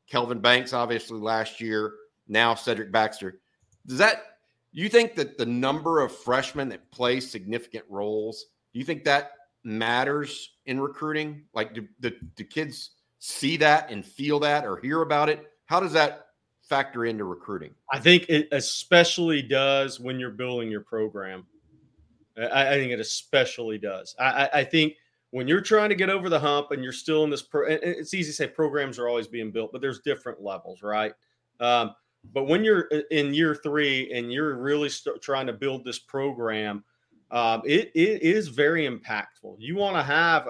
Kelvin Banks, obviously, last year, now Cedric Baxter. Does that, you think that the number of freshmen that play significant roles, do you think that matters in recruiting? Like, do, do, do kids see that and feel that or hear about it? How does that factor into recruiting? I think it especially does when you're building your program. I, I think it especially does. I, I, think when you're trying to get over the hump and you're still in this, pro, it's easy to say programs are always being built, but there's different levels, right? Um, but when you're in year three and you're really st- trying to build this program, um, it, it is very impactful. You want to have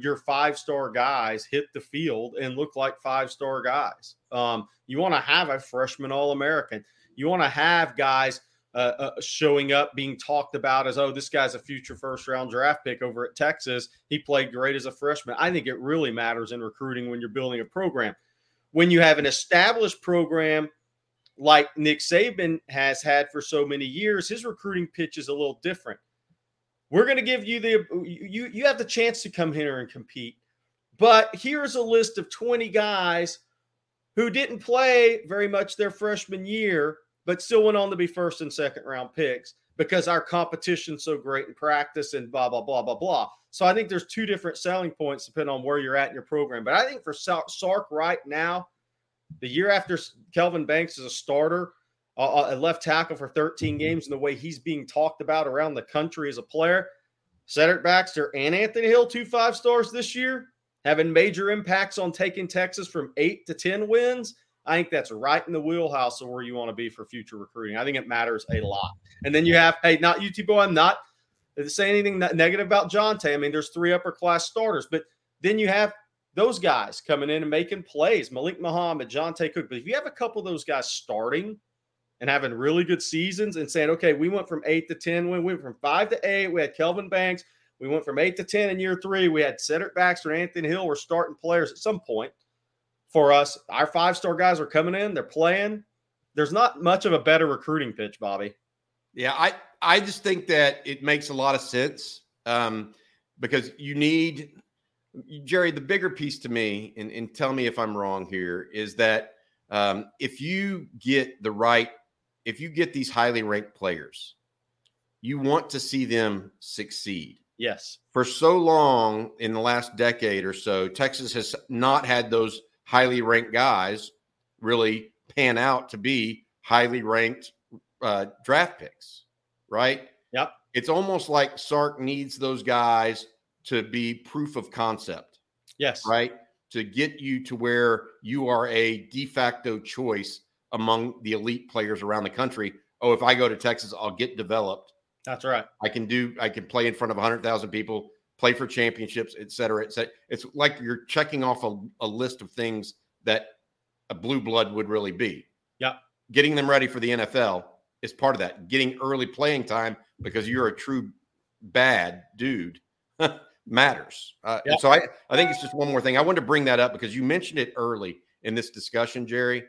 your five star guys hit the field and look like five star guys. Um, you want to have a freshman All American. You want to have guys uh, uh, showing up, being talked about as, oh, this guy's a future first round draft pick over at Texas. He played great as a freshman. I think it really matters in recruiting when you're building a program. When you have an established program like Nick Saban has had for so many years, his recruiting pitch is a little different. We're going to give you the you you have the chance to come here and compete. But here's a list of 20 guys who didn't play very much their freshman year but still went on to be first and second round picks because our competition's so great in practice and blah, blah, blah, blah, blah. So I think there's two different selling points depending on where you're at in your program. But I think for Sark right now, the year after Kelvin Banks is a starter, uh, a left tackle for 13 games, and the way he's being talked about around the country as a player, Cedric Baxter and Anthony Hill, two five stars this year, having major impacts on taking Texas from eight to 10 wins. I think that's right in the wheelhouse of where you want to be for future recruiting. I think it matters a lot. And then you have, hey, not UT boy, I'm not saying anything negative about Johntay. I mean, there's three upper class starters, but then you have those guys coming in and making plays, Malik Muhammad, Johntay Cook. But if you have a couple of those guys starting and having really good seasons and saying, okay, we went from eight to 10, we went from five to eight, we had Kelvin Banks, we went from eight to 10 in year three, we had Cedric Baxter and Anthony Hill were starting players at some point for us. Our five star guys are coming in, they're playing. There's not much of a better recruiting pitch, Bobby. Yeah, I I just think that it makes a lot of sense um, because you need Jerry. The bigger piece to me, and, and tell me if I'm wrong here, is that um, if you get the right, if you get these highly ranked players, you want to see them succeed. Yes. For so long in the last decade or so, Texas has not had those highly ranked guys really pan out to be highly ranked uh, draft picks, right? Yep. It's almost like Sark needs those guys to be proof of concept. Yes. Right. To get you to where you are a de facto choice among the elite players around the country. Oh, if I go to Texas, I'll get developed. That's right. I can do, I can play in front of 100,000 people play for championships, et cetera, et cetera. It's like you're checking off a, a list of things that a blue blood would really be. Yeah. Getting them ready for the NFL is part of that. Getting early playing time because you're a true bad dude <laughs> matters. Uh, yep. So I, I think it's just one more thing. I wanted to bring that up because you mentioned it early in this discussion, Jerry,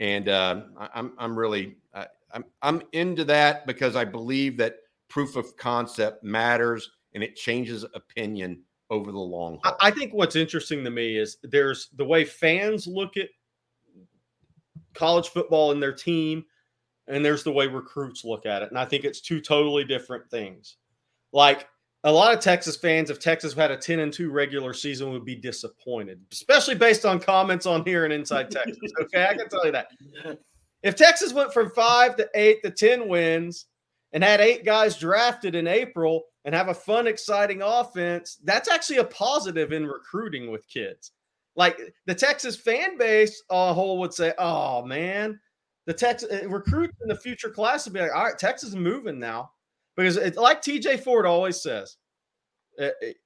and uh, I'm I'm really uh, I'm I'm into that because I believe that proof of concept matters and it changes opinion over the long haul. I think what's interesting to me is there's the way fans look at college football and their team, and there's the way recruits look at it. And I think it's two totally different things. Like a lot of Texas fans, if Texas had a 10 and 2 regular season, would be disappointed, especially based on comments on here and inside <laughs> Texas. Okay, I can tell you that. If Texas went from five to eight to 10 wins and had eight guys drafted in April, and have a fun, exciting offense, that's actually a positive in recruiting with kids. Like the Texas fan base, a whole would say, "Oh man, the Texas eh, recruits in the future class would be like, all right, Texas is moving now," because it's like TJ Ford always says, it, it,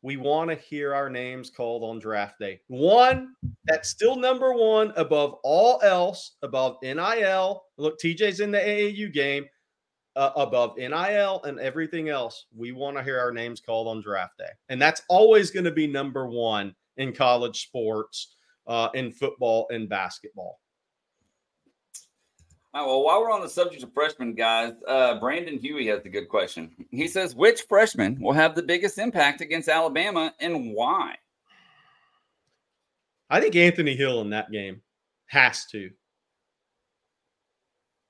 we want to hear our names called on draft day. One that's still number one above all else, above NIL. Look, TJ's in the AAU game uh, above NIL and everything else, we want to hear our names called on draft day. And that's always going to be number one in college sports, uh, in football and basketball. Right, well, while we're on the subject of freshmen, guys, uh, Brandon Huey has a good question. He says, which freshman will have the biggest impact against Alabama and why? I think Anthony Hill in that game has to.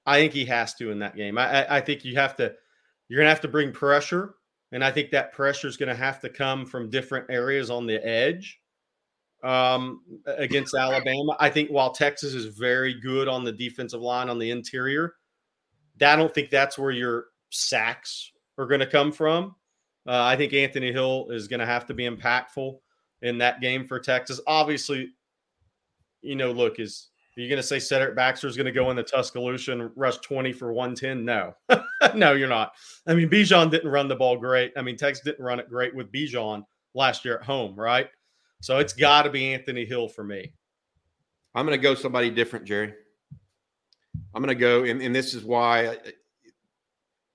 I think he has to in that game. I, I, I think you have to, you're going to have to bring pressure. And I think that pressure is going to have to come from different areas on the edge um, against Alabama. I think while Texas is very good on the defensive line on the interior, I don't think that's where your sacks are going to come from. Uh, I think Anthony Hill is going to have to be impactful in that game for Texas. Obviously, you know, look, is are you going to say Cedric Baxter is going to go in the Tuscaloosa and rush 20 for 110? No, <laughs> no, you're not. I mean, Bijan didn't run the ball great. I mean, Texas didn't run it great with Bijan last year at home, right? So it's got to be Anthony Hill for me. I'm going to go somebody different, Jerry. I'm going to go, and, and this is why I,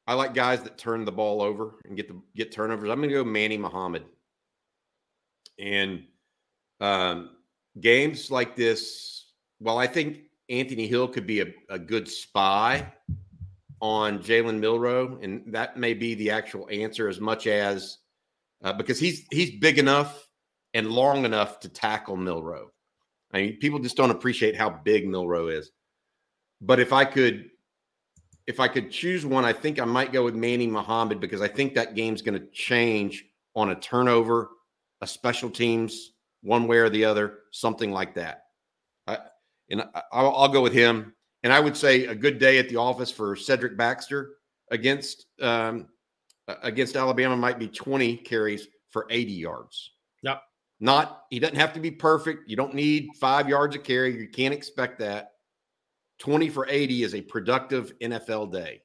I like guys that turn the ball over and get the get turnovers. I'm going to go Manny Muhammad. And um, games like this, well, I think Anthony Hill could be a, a good spy on Jalen Milroe, and that may be the actual answer as much as uh, because he's he's big enough and long enough to tackle Milroe. I mean, people just don't appreciate how big Milroe is. But if I could, if I could choose one, I think I might go with Manny Muhammad because I think that game's going to change on a turnover, a special teams, one way or the other, something like that. I, and I, I'll, go with him. And I would say a good day at the office for Cedric Baxter against um, against Alabama might be 20 carries for 80 yards. Yep. Not he doesn't have to be perfect. You don't need five yards of carry. You can't expect that. 20 for 80 is a productive NFL day.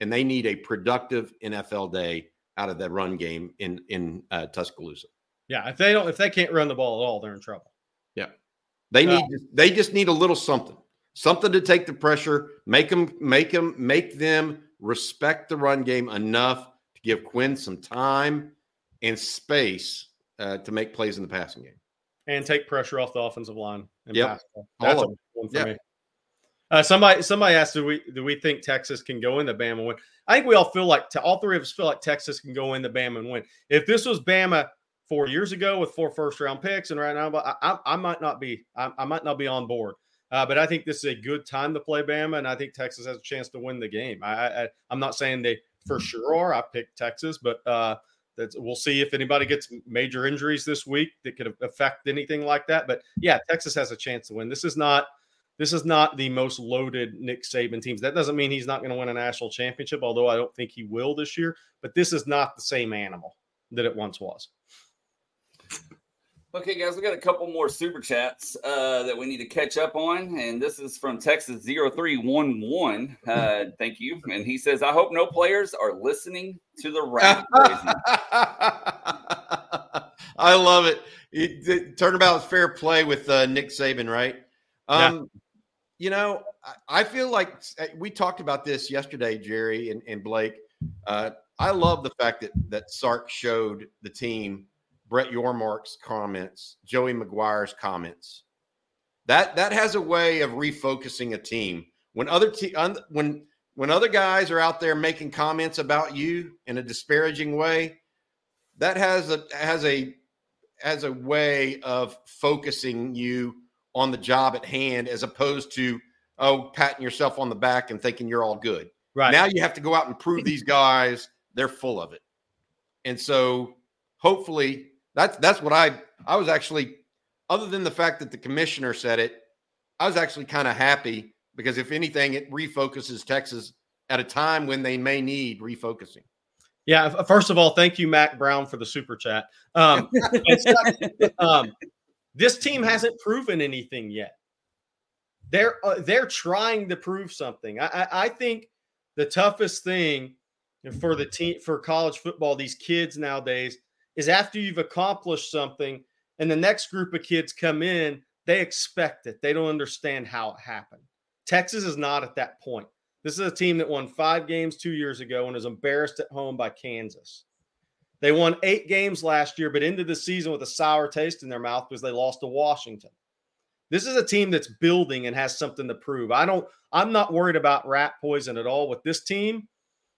And they need a productive NFL day out of that run game in in uh, Tuscaloosa. Yeah, if they don't if they can't run the ball at all, they're in trouble. Yeah. They need they just need a little something. Something to take the pressure, make them make them make them respect the run game enough to give Quinn some time and space uh, to make plays in the passing game and take pressure off the offensive line. And yep. That's a one for yep. me. Uh, somebody somebody asked, do we do we think Texas can go in the Bama and win? I think we all feel like all three of us feel like Texas can go in the Bama and win. If this was Bama four years ago with four first round picks, and right now, I, I, I might not be I, I, might not be on board. Uh, but I think this is a good time to play Bama, and I think Texas has a chance to win the game. I, I am not saying they for sure are. I picked Texas, but uh, that's, we'll see if anybody gets major injuries this week that could affect anything like that. But yeah, Texas has a chance to win. This is not this is not the most loaded Nick Saban teams. That doesn't mean he's not going to win a national championship, although I don't think he will this year. But this is not the same animal that it once was. Okay, guys, we got a couple more super chats uh, that we need to catch up on. And this is from Texas 0311. Uh, thank you. And he says, I hope no players are listening to the rap. <laughs> <laughs> I love it. it turnabout's fair play with uh, Nick Saban, right? Um, yeah. You know, I feel like uh, we talked about this yesterday, Jerry and, and Blake. Uh, I love the fact that that Sark showed the team Brett Yormark's comments, Joey McGuire's comments. That that has a way of refocusing a team. When other te- un- when when other guys are out there making comments about you in a disparaging way, that has a has a has a way of focusing you on the job at hand as opposed to oh patting yourself on the back and thinking you're all good. Right. Now you have to go out and prove these guys they're full of it. And so hopefully that's that's what I I was actually other than the fact that the commissioner said it, I was actually kind of happy because if anything, it refocuses Texas at a time when they may need refocusing. Yeah. First of all, thank you, Mack Brown, for the super chat. Um, <laughs> um, this team hasn't proven anything yet. They're uh, they're trying to prove something. I, I, I think the toughest thing for the team for college football, these kids nowadays, is after you've accomplished something and the next group of kids come in, they expect it. They don't understand how it happened. Texas is not at that point. This is a team that won five games two years ago and is embarrassed at home by Kansas. They won eight games last year, but ended the season with a sour taste in their mouth because they lost to Washington. This is a team that's building and has something to prove. I don't, I'm not worried about rat poison at all with this team.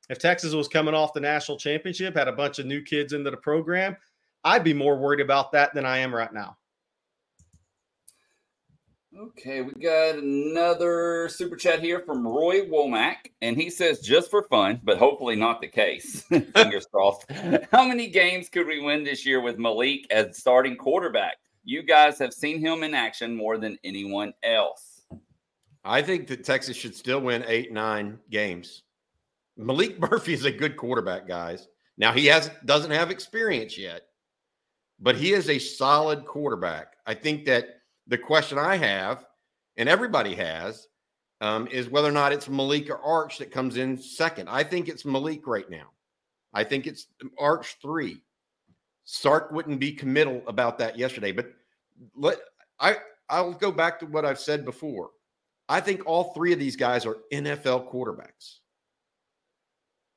If Texas was coming off the national championship, had a bunch of new kids into the program, I'd be more worried about that than I am right now. Okay, we got another super chat here from Roy Womack, and he says, just for fun, but hopefully not the case. <laughs> Fingers <laughs> crossed. How many games could we win this year with Maalik as starting quarterback? You guys have seen him in action more than anyone else. I think that Texas should still win eight, nine games. Maalik <laughs> Murphy is a good quarterback, guys. Now he has doesn't have experience yet, but he is a solid quarterback. I think that the question I have, and everybody has, um, is whether or not it's Maalik or Arch that comes in second. I think it's Maalik right now. I think it's Arch three. Sark wouldn't be committal about that yesterday, but let I I'll go back to what I've said before. I think all three of these guys are NFL quarterbacks.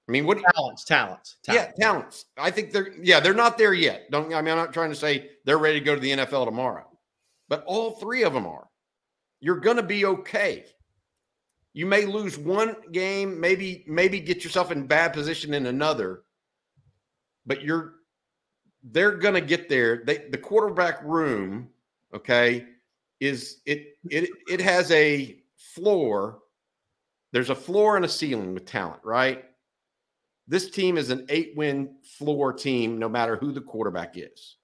I mean, what talents, talents, talents. Yeah, talents. I think they're yeah, they're not there yet. Don't I mean I'm not trying to say they're ready to go to the NFL tomorrow. But all three of them are. You're going to be okay. You may lose one game, maybe maybe get yourself in bad position in another. But you're they're going to get there. They, the quarterback room, okay, is it it it has a floor. There's a floor and a ceiling with talent, right? This team is an eight win floor team, no matter who the quarterback is.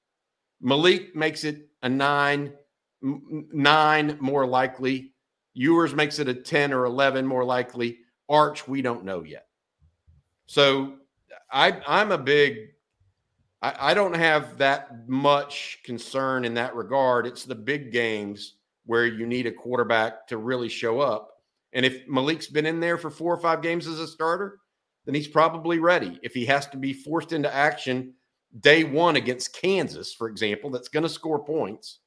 Maalik makes it a nine, nine more likely. Ewers makes it a 10 or 11 more likely. Arch, we don't know yet. So I, I'm a big, I, I don't have that much concern in that regard. It's the big games where you need a quarterback to really show up. And if Maalik's been in there for four or five games as a starter, then he's probably ready. If he has to be forced into action day one against Kansas, for example, that's going to score points,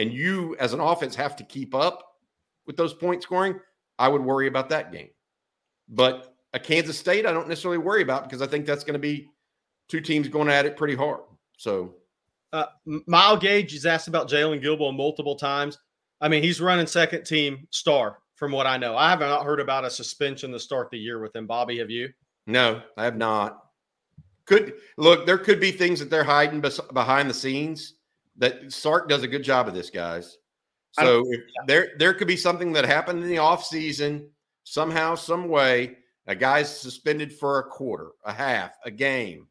and you as an offense have to keep up with those point scoring, I would worry about that game. But a Kansas State, I don't necessarily worry about because I think that's going to be two teams going at it pretty hard. So, uh, Mile Gage is asked about Jalen Guilbeau multiple times. I mean, he's running second team star from what I know. I have not heard about a suspension to start the year with him. Bobby, have you? No, I have not. Could look, there could be things that they're hiding bes- behind the scenes that Sark does a good job of this, guys. So if there there could be something that happened in the offseason, somehow, some way, a guy's suspended for a quarter, a half, a game.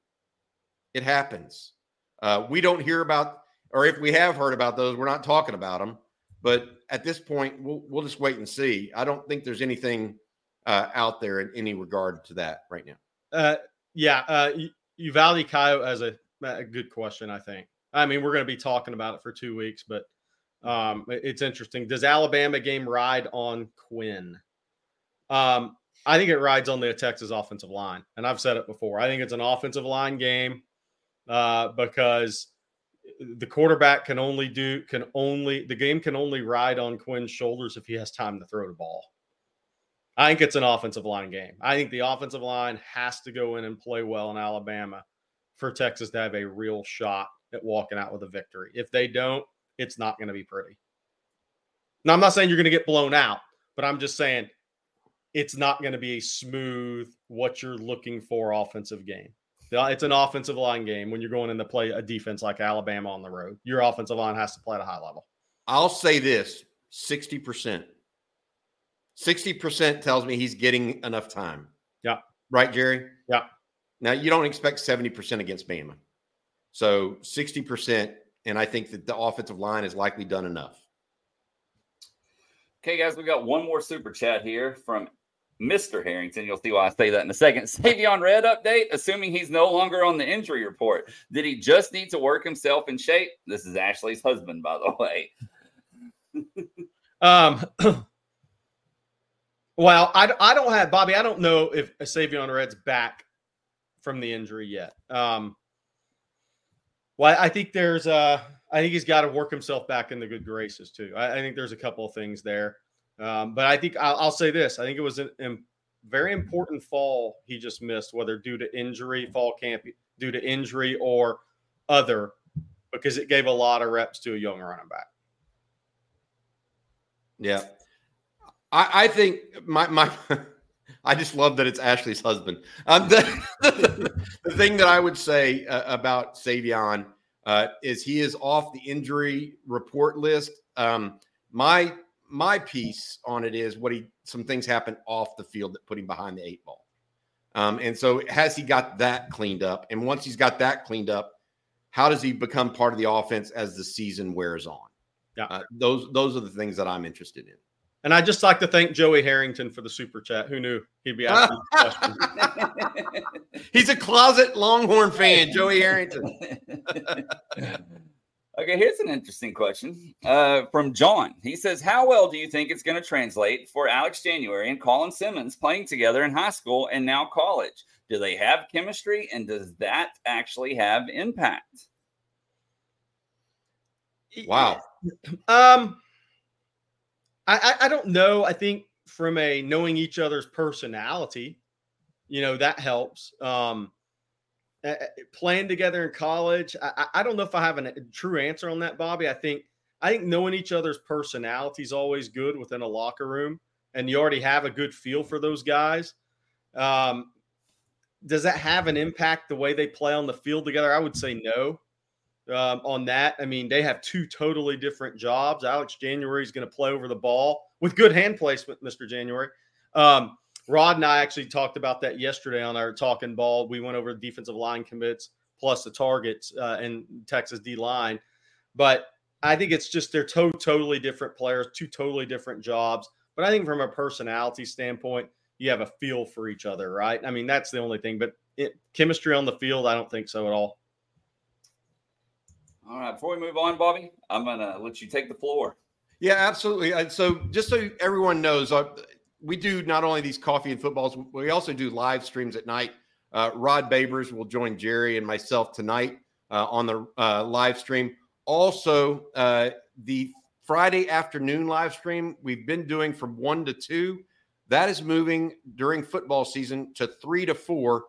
It happens. Uh, we don't hear about, or if we have heard about those, we're not talking about them. But at this point, we'll we'll just wait and see. I don't think there's anything uh, out there in any regard to that right now. Uh, yeah, uh, Uvalde Coyote has a, a good question. I think. I mean, we're going to be talking about it for two weeks, but um, it's interesting. Does Alabama game ride on Quinn? Um, I think it rides on the Texas offensive line, and I've said it before. I think it's an offensive line game uh, because the quarterback can only do can only the game can only ride on Quinn's shoulders if he has time to throw the ball. I think it's an offensive line game. I think the offensive line has to go in and play well in Alabama for Texas to have a real shot at walking out with a victory. If they don't, it's not going to be pretty. Now, I'm not saying you're going to get blown out, but I'm just saying it's not going to be a smooth, what you're looking for offensive game. It's an offensive line game when you're going in to play a defense like Alabama on the road. Your offensive line has to play at a high level. I'll say this 60%. 60% tells me he's getting enough time. Yeah. Right, Jerry? Yeah. Now, you don't expect 70% against Bama. So 60%. And I think that the offensive line has likely done enough. Okay, guys, we got one more super chat here from Mr. Harrington. You'll see why I say that in a second. <laughs> Savion Red update, assuming he's no longer on the injury report. Did he just need to work himself in shape? This is Ashley's husband, by the way. <laughs> um, <clears throat> well, I, I don't have, Bobby, I don't know if Savion Red's back from the injury yet. Um, well, I think there's, uh, I think he's got to work himself back in the good graces too. I, I think there's a couple of things there. Um, but I think I'll, I'll, say this: I think it was a, very important fall he just missed, whether due to injury, fall camp due to injury or other, because it gave a lot of reps to a young running back. Yeah, I, I think my my. <laughs> I just love that it's Ashley's husband. Um, <laughs> the, the, thing that I would say uh, about Savion uh, is he is off the injury report list. Um, my my piece on it is what he some things happened off the field that put him behind the eight ball. Um, and so has he got that cleaned up? And once he's got that cleaned up, how does he become part of the offense as the season wears on? Yeah, uh, those those are the things that I'm interested in. And I'd just like to thank Joey Harrington for the super chat. Who knew he'd be asking questions? <laughs> He's a closet Longhorn fan, <laughs> Joey Harrington. <laughs> Okay, here's an interesting question uh, from John. He says, How well do you think it's going to translate for Alex January and Colin Simmons playing together in high school and now college? Do they have chemistry and does that actually have impact? Wow. Um, I, I don't know. I think from a knowing each other's personality, you know, that helps. Um, playing together in college, I, I don't know if I have a true answer on that, Bobby. I think I think knowing each other's personality is always good within a locker room, and you already have a good feel for those guys. Um, does that have an impact the way they play on the field together? I would say no. Um, on that, I mean, they have two totally different jobs. Alex January is going to play over the ball with good hand placement, Mr. January. Um, Rod and I actually talked about that yesterday on our talking ball. We went over defensive line commits plus the targets uh, and Texas D line, but I think it's just they're to- totally different players, two totally different jobs. But I think from a personality standpoint, you have a feel for each other, right? I mean, that's the only thing. But it, chemistry on the field, I don't think so at all. All right. Before we move on, Bobby, I'm gonna let you take the floor. Yeah, absolutely. So just so everyone knows, uh, we do not only these coffee and footballs, we also do live streams at night. Uh, Rod Babers will join Jerry and myself tonight uh, on the uh, live stream. Also, uh, the Friday afternoon live stream we've been doing from one to two. That is moving during football season to three to four,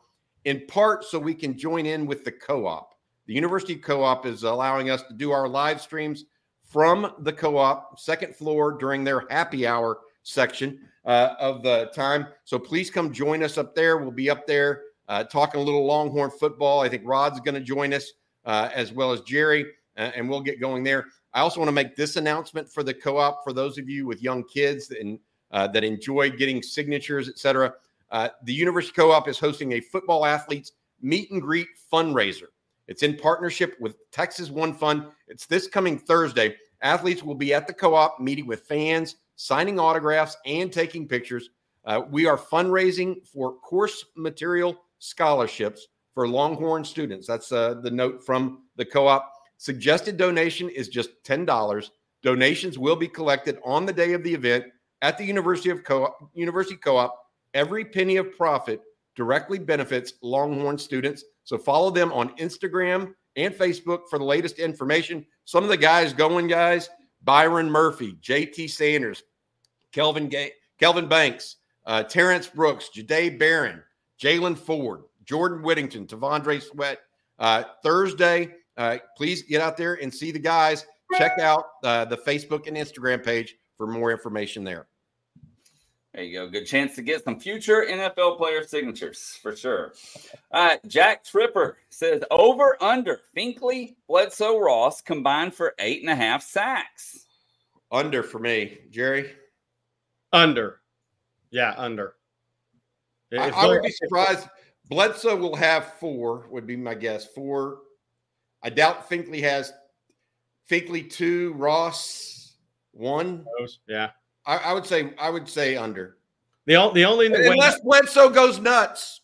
in part so we can join in with the co op. The University Co op is allowing us to do our live streams from the co op, second floor during their happy hour section uh, of the time. So please come join us up there. We'll be up there uh, talking a little Longhorn football. I think Rod's going to join us uh, as well as Jerry uh, and we'll get going there. I also want to make this announcement for the co-op for those of you with young kids and uh, that enjoy getting signatures, etc. Uh, the University Co-op is hosting a football athletes meet and greet fundraiser. It's in partnership with Texas One Fund. It's this coming Thursday. Athletes will be at the co-op meeting with fans, signing autographs, and taking pictures. Uh, we are fundraising for course material scholarships for Longhorn students. That's uh, the note from the co-op. Suggested donation is just $10. Donations will be collected on the day of the event at the University of Co- University Co-op. Every penny of profit directly benefits Longhorn students. So follow them on Instagram and Facebook for the latest information. Some of the guys going, guys, Byron Murphy, JT Sanders, Kelvin Ga- Kelvin Banks, uh, Terrance Brooks, Jahdae Barron, Jaylan Ford, Jordan Whittington, T'Vondre Sweat. Uh, Thursday, uh, please get out there and see the guys. Check out uh, the Facebook and Instagram page for more information there. There you go. Good chance to get some future NFL player signatures for sure. All right. Jack Tripper says over under Finkley, Bledsoe, Ross combined for eight and a half sacks. Under for me, Jerry. Under. Yeah, under. I, I would be surprised. Bledsoe will have four, would be my guess. Four I doubt Finkley has Finkley two, Ross one. Yeah, I, I, would say I would say under. The, the only unless way, Bledsoe goes nuts.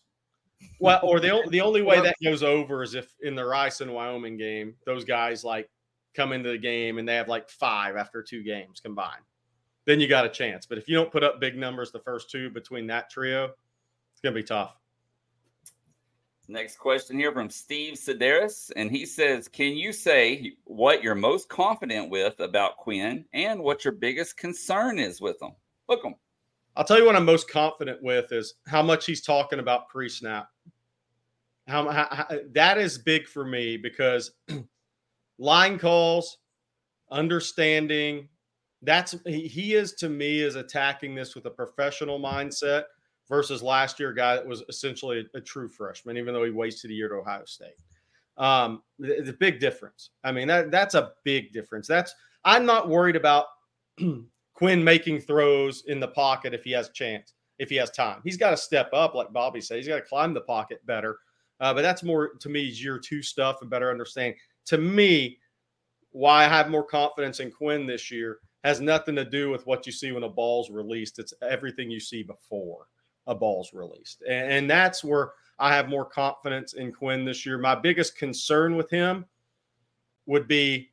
Well, or the the only way that goes over is if in the Rice and Wyoming game, those guys like come into the game and they have like five after two games combined. Then you got a chance. But if you don't put up big numbers the first two between that trio, it's gonna be tough. Next question here from Steve Sedaris, and he says, "Can you say what you're most confident with about Quinn and what your biggest concern is with him? Look him. I'll tell you what I'm most confident with is how much he's talking about pre-snap. How, how, how that is big for me because <clears throat> line calls, understanding. That's he, he is to me is attacking this with a professional mindset versus last year, a guy that was essentially a, a true freshman, even though he wasted a year to Ohio State. Um, the, the big difference. I mean, that that's a big difference. That's I'm not worried about <clears throat> Quinn making throws in the pocket if he has a chance, if he has time. He's got to step up, like Bobby said. He's got to climb the pocket better. Uh, but that's more to me year two stuff and better understanding. To me, why I have more confidence in Quinn this year has nothing to do with what you see when a ball's released. It's everything you see before a ball's released. And, that's where I have more confidence in Quinn this year. My biggest concern with him would be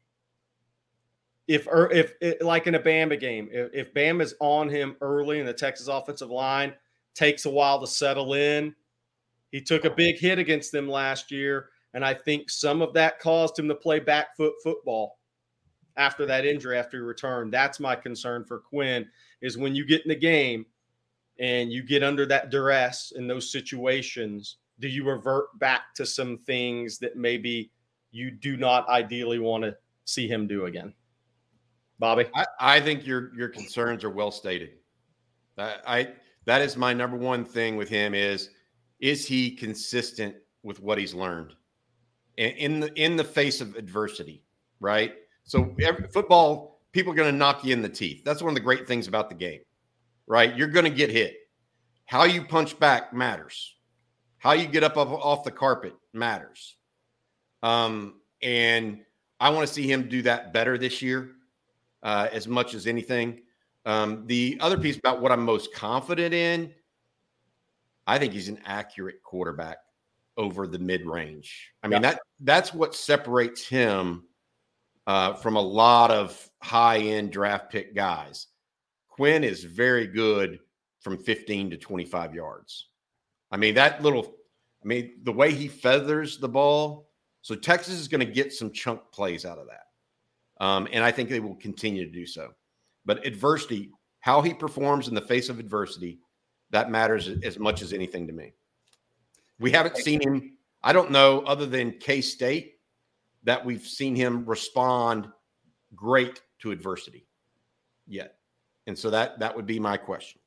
if er, if like in a Bama game, if, if Bama is on him early and the Texas offensive line takes a while to settle in. He took a big hit against them last year, and I think some of that caused him to play back foot football. after that injury after he returned. That's my concern for Quinn is when you get in the game and you get under that duress in those situations, do you revert back to some things that maybe you do not ideally want to see him do again? Bobby, I, I think your your concerns are well stated. I, I that is my number one thing with him is is he consistent with what he's learned in, the in the face of adversity, right? So every, football, people are going to knock you in the teeth. That's one of the great things about the game, right? You're going to get hit. How you punch back matters. How you get up off the carpet matters. Um, and I want to see him do that better this year, uh, as much as anything. Um, the other piece about what I'm most confident in, I think he's an accurate quarterback over the mid range. I mean Yeah. that that's what separates him uh, from a lot of high end draft pick guys. Quinn is very good from 15 to 25 yards. I mean that little. I mean the way he feathers the ball. So Texas is going to get some chunk plays out of that, um, and I think they will continue to do so. But adversity, how he performs in the face of adversity, that matters as much as anything to me. We haven't seen him. I don't know, other than K State, that we've seen him respond great to adversity yet. And so that that would be my question.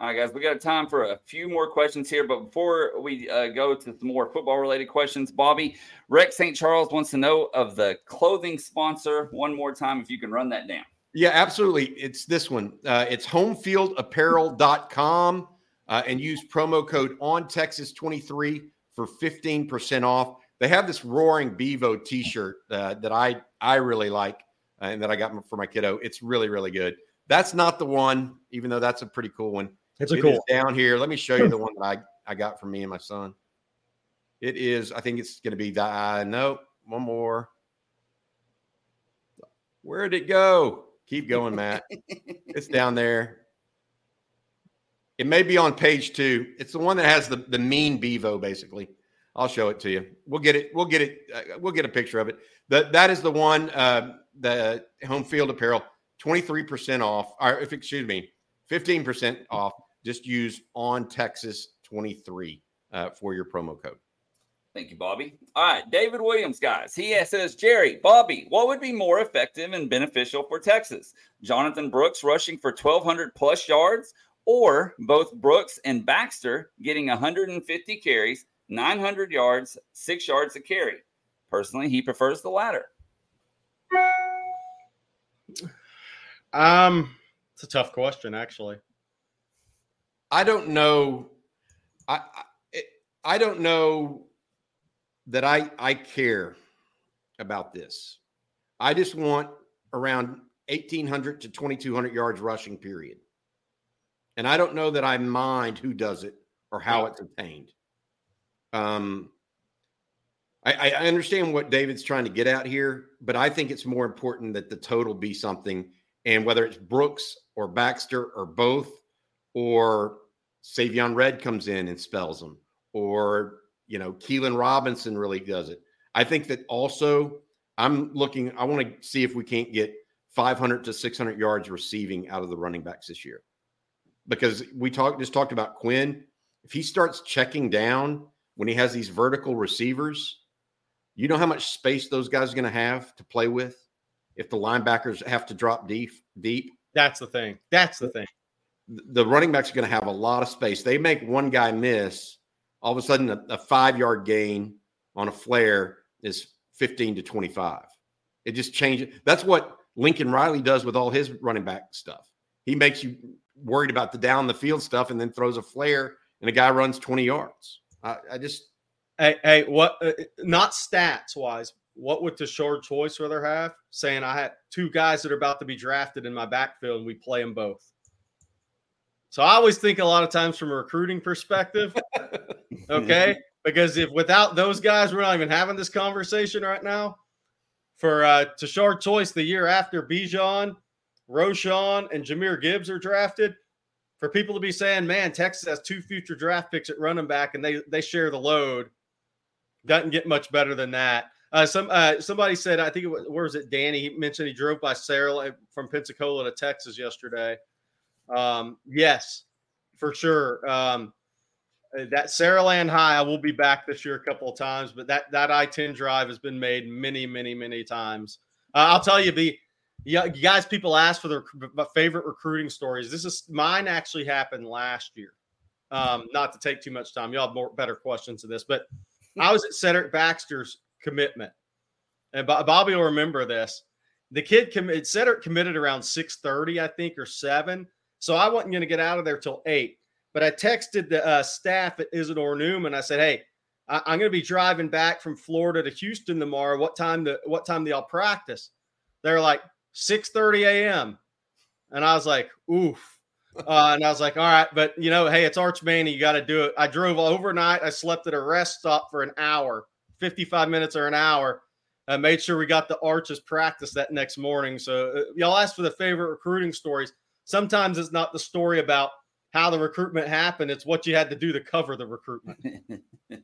All right, guys, we got time for a few more questions here. But before we uh, go to some more football related questions, Bobby, Rex St. Charles wants to know of the clothing sponsor one more time if you can run that down. Yeah, absolutely. It's this one. Uh, it's homefieldapparel.com uh, and use promo code on Texas 23 for 15% off. They have this roaring Bevo t-shirt uh, that I I really like uh, and that I got for my kiddo. It's really really good. That's not the one, even though that's a pretty cool one. it's It is down here. Let me show you <laughs> the one that I I got for me and my son. It is. I think it's going to be the uh, no one more. Where'd it go? Keep going, Matt. it's <laughs> down there. It may be on page two. It's the one that has the the mean Bevo, basically. I'll show it to you. We'll get it. We'll get it. Uh, we'll get a picture of it. That that is the one. Uh, the Homefield apparel, twenty three percent off. Or if excuse me, fifteen percent off. Just use on Texas twenty three uh, for your promo code. Thank you, Bobby. All right, David Williams, guys. He says, Jerry, Bobby, what would be more effective and beneficial for Texas? Jonathan Brooks rushing for 1,200 plus yards, or both Brooks and Baxter getting 150 carries, 900 yards, six yards a carry? Personally, he prefers the latter. Um, it's a tough question, actually. I don't know. I I, I don't know that I I care about this. I just want around 1800 to 2200 yards rushing period. And I don't know that I mind who does it or how it's obtained. Um I, I understand what David's trying to get out here, but I think it's more important that the total be something. And whether it's Brooks or Baxter or both, or Savion Red comes in and spells them, or you know, Keilan Robinson really does it. I think that also I'm looking, I want to see if we can't get 500 to 600 yards receiving out of the running backs this year. Because we talked just talked about Quinn. If he starts checking down when he has these vertical receivers, you know how much space those guys are going to have to play with if the linebackers have to drop deep deep That's the thing. That's the thing. the running backs are going to have a lot of space. They make one guy miss, all of a sudden a, a five yard gain on a flare is 15 to 25. It just changes. That's what Lincoln Riley does with all his running back stuff. He makes you worried about the down the field stuff and then throws a flare and a guy runs 20 yards. I, I just, Hey, hey, what? Uh, not stats wise. What would Tashard Choice rather have? Saying I had two guys that are about to be drafted in my backfield, and we play them both. So I always think a lot of times from a recruiting perspective. <laughs> Okay, because if without those guys, we're not even having this conversation right now. For uh, Tashard Choice, the year after Bijan, Roschon, and Jahmyr Gibbs are drafted, for people to be saying, "Man, Texas has two future draft picks at running back, and they they share the load," doesn't get much better than that. Uh, some uh, somebody said, I think it was where was it? Danny he mentioned he drove by Sarah from Pensacola to Texas yesterday. Um, yes, for sure. Um, uh, that Saraland High, I will be back this year a couple of times, but that that I ten drive has been made many, many, many times. Uh, I'll tell you, be you guys, people ask for their favorite recruiting stories. This is mine. Actually, happened last year. Um, not to take too much time, y'all have more better questions to this, but I was at Cedric Baxter's commitment, and Bobby will remember this. The kid committed. Cedric committed around six thirty, I think, or seven. So I wasn't going to get out of there till eight. But I texted the uh, staff at Isidore Newman. I said, "Hey, I- am going to be driving back from Florida to Houston tomorrow. What time? The what time do y'all practice?" They're like 6:30 a.m. And I was like, "Oof." Uh, and I was like, all right, but you know, hey, it's Arch Manning. You got to do it. I drove overnight. I slept at a rest stop for an hour, 55 minutes or an hour. I made sure we got the Arch's practice that next morning. So uh, y'all asked for the favorite recruiting stories. Sometimes it's not the story about how the recruitment happened. It's what you had to do to cover the recruitment. <laughs>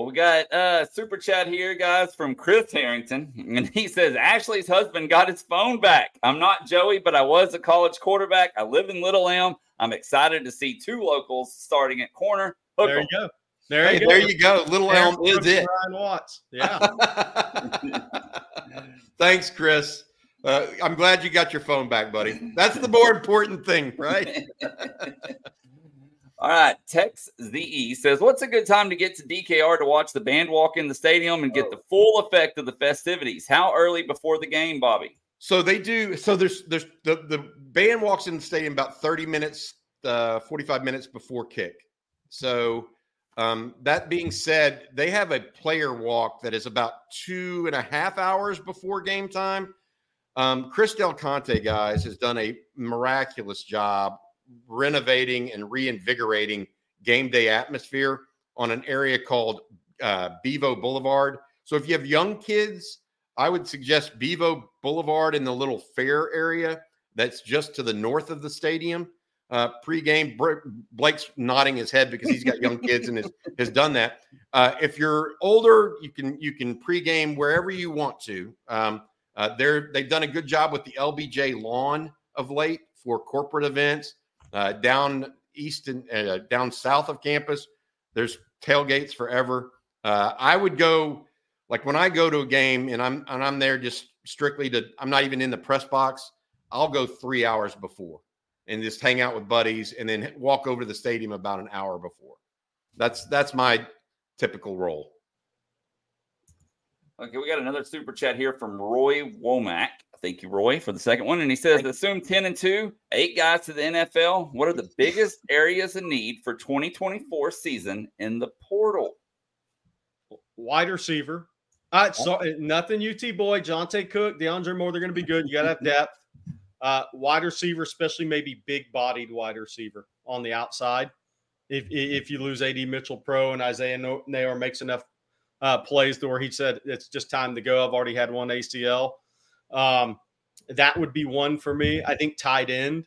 Well, we got uh super chat here, guys, from Chris Harrington. And he says Ashley's husband got his phone back. I'm not Joey, but I was a college quarterback. I live in Little Elm. I'm excited to see two locals starting at corner. There you go. There, hey, you, go. there you go. Little Elm is it. Ryan Watts. Yeah. <laughs> Thanks, Chris. Uh, I'm glad you got your phone back, buddy. That's the more important thing, right? <laughs> All right, Tex ZE says, "What's a good time to get to DKR to watch the band walk in the stadium and get the full effect of the festivities? How early before the game, Bobby?" So they do. So there's there's the the band walks in the stadium about 30 minutes, uh, 45 minutes before kick. So um, that being said, they have a player walk that is about two and a half hours before game time. Um, Chris Del Conte, guys, has done a miraculous job renovating and reinvigorating game day atmosphere on an area called uh, Bevo Boulevard. So if you have young kids, I would suggest Bevo Boulevard in the little fair area that's just to the north of the stadium. Uh, pre-game, Blake's nodding his head because he's got young kids and has, has done that. Uh, if you're older, you can you can pre-game wherever you want to. Um, uh, they're they've done a good job with the LBJ lawn of late for corporate events. Uh, down east and uh, down south of campus, there's tailgates forever. Uh, I would go like when I go to a game and I'm and I'm there just strictly to I'm not even in the press box. I'll go three hours before and just hang out with buddies and then walk over to the stadium about an hour before. That's that's my typical role. Okay, we got another super chat here from Roy Womack. Thank you, Roy, for the second one. And he says, assume 10 and 2, eight guys to the NFL. What are the <laughs> biggest areas of need for 2024 season in the portal? Wide receiver. Uh, so, nothing UT boy, Johntay Cook, DeAndre Moore, they're going to be good. You got to have <laughs> depth. Uh, wide receiver, especially maybe big bodied wide receiver on the outside. If, if you lose AD Mitchell Pro and Isaiah Neyor makes enough uh, plays to where he said it's just time to go. I've already had one ACL. Um, that would be one for me. I think tight end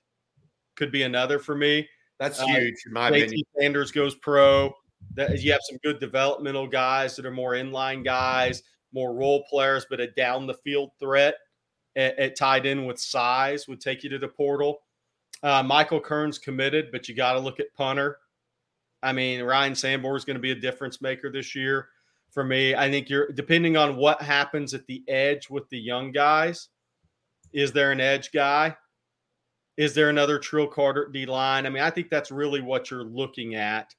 could be another for me. That's uh, huge, in my opinion. Sanders goes pro. That you have some good developmental guys that are more inline guys, more role players, but a down the field threat at, at end with size would take you to the portal. Uh, Michael Kern's committed, but you got to look at punter. I mean, Ryan Sanborn is going to be a difference maker this year for me. I think you're depending on what happens at the edge with the young guys. Is there an edge guy? Is there another Trill Carter D line? I mean, I think that's really what you're looking at.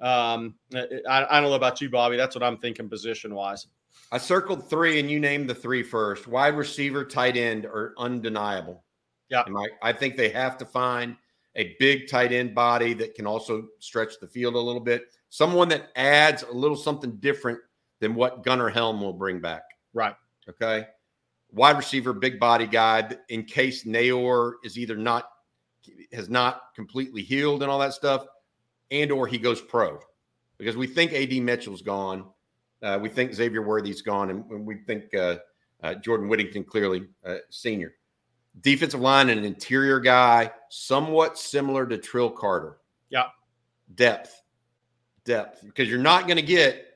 Um, I, I don't know about you, Bobby. That's what I'm thinking position wise. I circled three, and you named the three first. Wide receiver, tight end are undeniable. Yeah, I, I think they have to find a big tight end body that can also stretch the field a little bit. Someone that adds a little something different than what Gunnar Helm will bring back. Right. Okay. Wide receiver, big body guy, in case Neyor is either not has not completely healed and all that stuff, and or he goes pro, because we think Ad Mitchell's gone, uh, we think Xavier Worthy's gone, and we think uh, uh, Jordan Whittington clearly uh, senior. Defensive line and an interior guy, somewhat similar to Trill Carter. Yeah. Depth, depth, because you're not going to get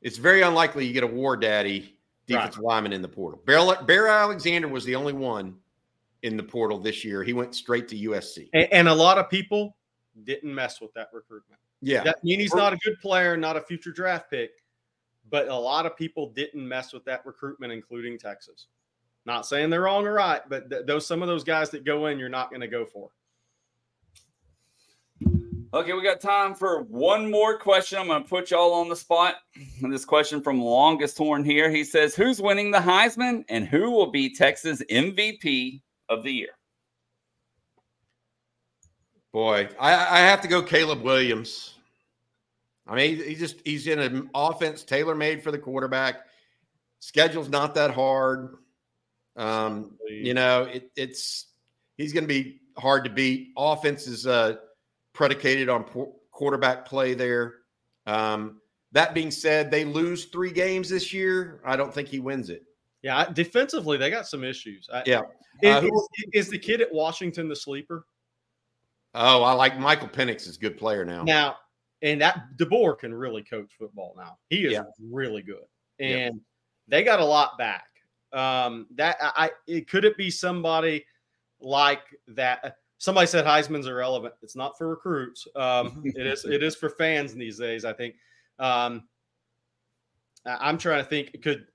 it's very unlikely you get a war daddy defensive lineman in the portal. Bear, Bear Alexander was the only one in the portal this year. He went straight to USC. And, and a lot of people didn't mess with that recruitment. Yeah. That mean he's not a good player, not a future draft pick, but a lot of people didn't mess with that recruitment, including Texas. Not saying they're wrong or right, but th- those some of those guys that go in, you're not going to go for. Okay, we got time for one more question. I'm going to put y'all on the spot. And this question from Longest Horn here. He says, Who's winning the Heisman and who will be Texas MVP of the year? Boy, I, I have to go Caleb Williams. I mean, he, he just he's in an offense tailor made for the quarterback. Schedule's not that hard. Um, you know, it, it's he's going to be hard to beat. Offense is uh, predicated on po- quarterback play there. Um, that being said, they lose three games this year. I don't think he wins it. Yeah, I- defensively they got some issues. I, Yeah. Is, Uh, who- is- is the kid at Washington the sleeper Oh, I like Michael Penix is a good player now. now? And that DeBoer can really coach football now. He is Yeah. really good, Yeah. and they got a lot back. Um, that I, it could it be somebody like that? Somebody said Heisman's irrelevant. It's not for recruits. Um, <laughs> it is it is for fans these days. I think. Um, I'm trying to think. Could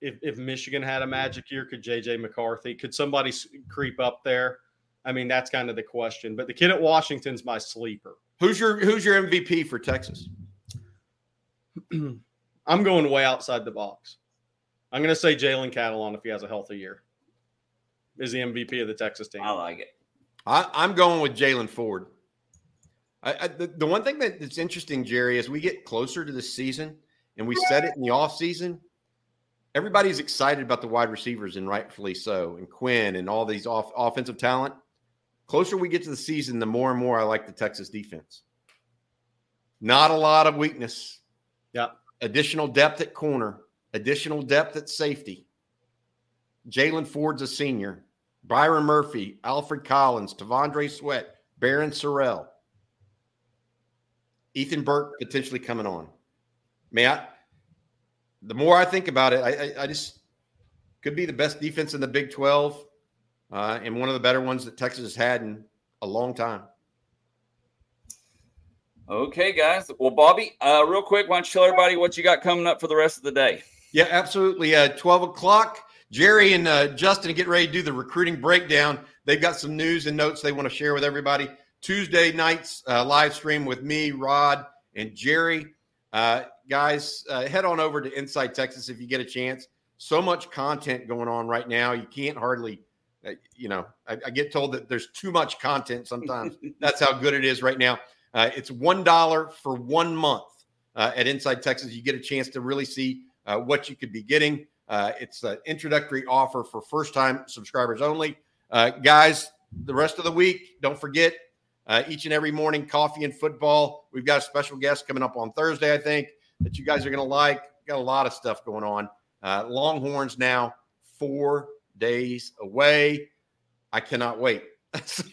if, if Michigan had a magic year, could JJ McCarthy? Could somebody creep up there? I mean, that's kind of the question. But the kid at Washington's my sleeper. Who's your Who's your MVP for Texas? <clears throat> I'm going way outside the box. I'm going to say Jalen Catalon if he has a healthy year. Is the MVP of the Texas team? I like it. I, I'm going with Jaylan Ford. I, I, the, the one thing that, that's interesting, Jerry, as we get closer to the season, and we said it in the off offseason, everybody's excited about the wide receivers, and rightfully so, and Quinn and all these off, offensive talent. Closer we get to the season, the more and more I like the Texas defense. Not a lot of weakness. Yeah. Additional depth at corner, additional depth at safety. Jaylan Ford's a senior. Byron Murphy, Alfred Collins, T'Vondre Sweat, Barryn Sorrell, Ethan Burke potentially coming on. Man, I, the more I think about it, I, I, I just could be the best defense in the Big 12 uh, and one of the better ones that Texas has had in a long time. Okay, guys. Well, Bobby, uh, real quick, why don't you tell everybody what you got coming up for the rest of the day? Yeah, absolutely. Uh, 12 o'clock. Jerry and uh, Justin get ready to do the recruiting breakdown. They've got some news and notes they want to share with everybody. Tuesday night's uh, live stream with me, Rod, and Jerry. Uh, guys, uh, head on over to Inside Texas if you get a chance. So much content going on right now. You can't hardly, you know, I, I get told that there's too much content sometimes. <laughs> That's how good it is right now. Uh, it's $1 for one month uh, at Inside Texas. You get a chance to really see uh, what you could be getting. Uh, it's an introductory offer for first time subscribers only. Uh, guys, the rest of the week, don't forget uh, each and every morning coffee and football. We've got a special guest coming up on Thursday, I think, that you guys are going to like. Got a lot of stuff going on. Uh, Longhorns now four days away. I cannot wait. <laughs> so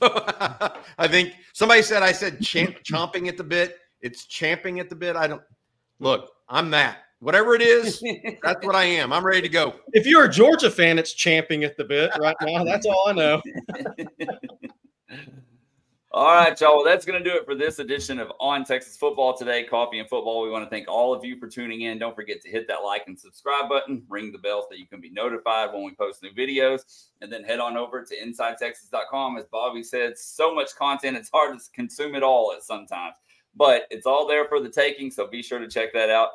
I think somebody said I said champ, <laughs> chomping at the bit. It's champing at the bit. I don't look. I'm that. Whatever it is, that's what I am. I'm ready to go. If you're a Georgia fan, it's champing at the bit right now. That's all I know. <laughs> All right, y'all. Well, that's going to do it for this edition of On Texas Football Today, Coffee and Football. We want to thank all of you for tuning in. Don't forget to hit that like and subscribe button, ring the bell so you can be notified when we post new videos, and then head on over to InsideTexas.com. As Bobby said, so much content, it's hard to consume it all at sometimes, but it's all there for the taking. So be sure to check that out.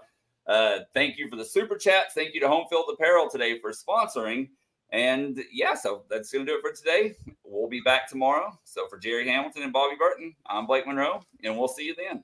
Uh, thank you for the super chats. Thank you to Homefield Apparel today for sponsoring. And yeah, so that's going to do it for today. We'll be back tomorrow. So for Jerry Hamilton and Bobby Burton, I'm Blake Monroe, and we'll see you then.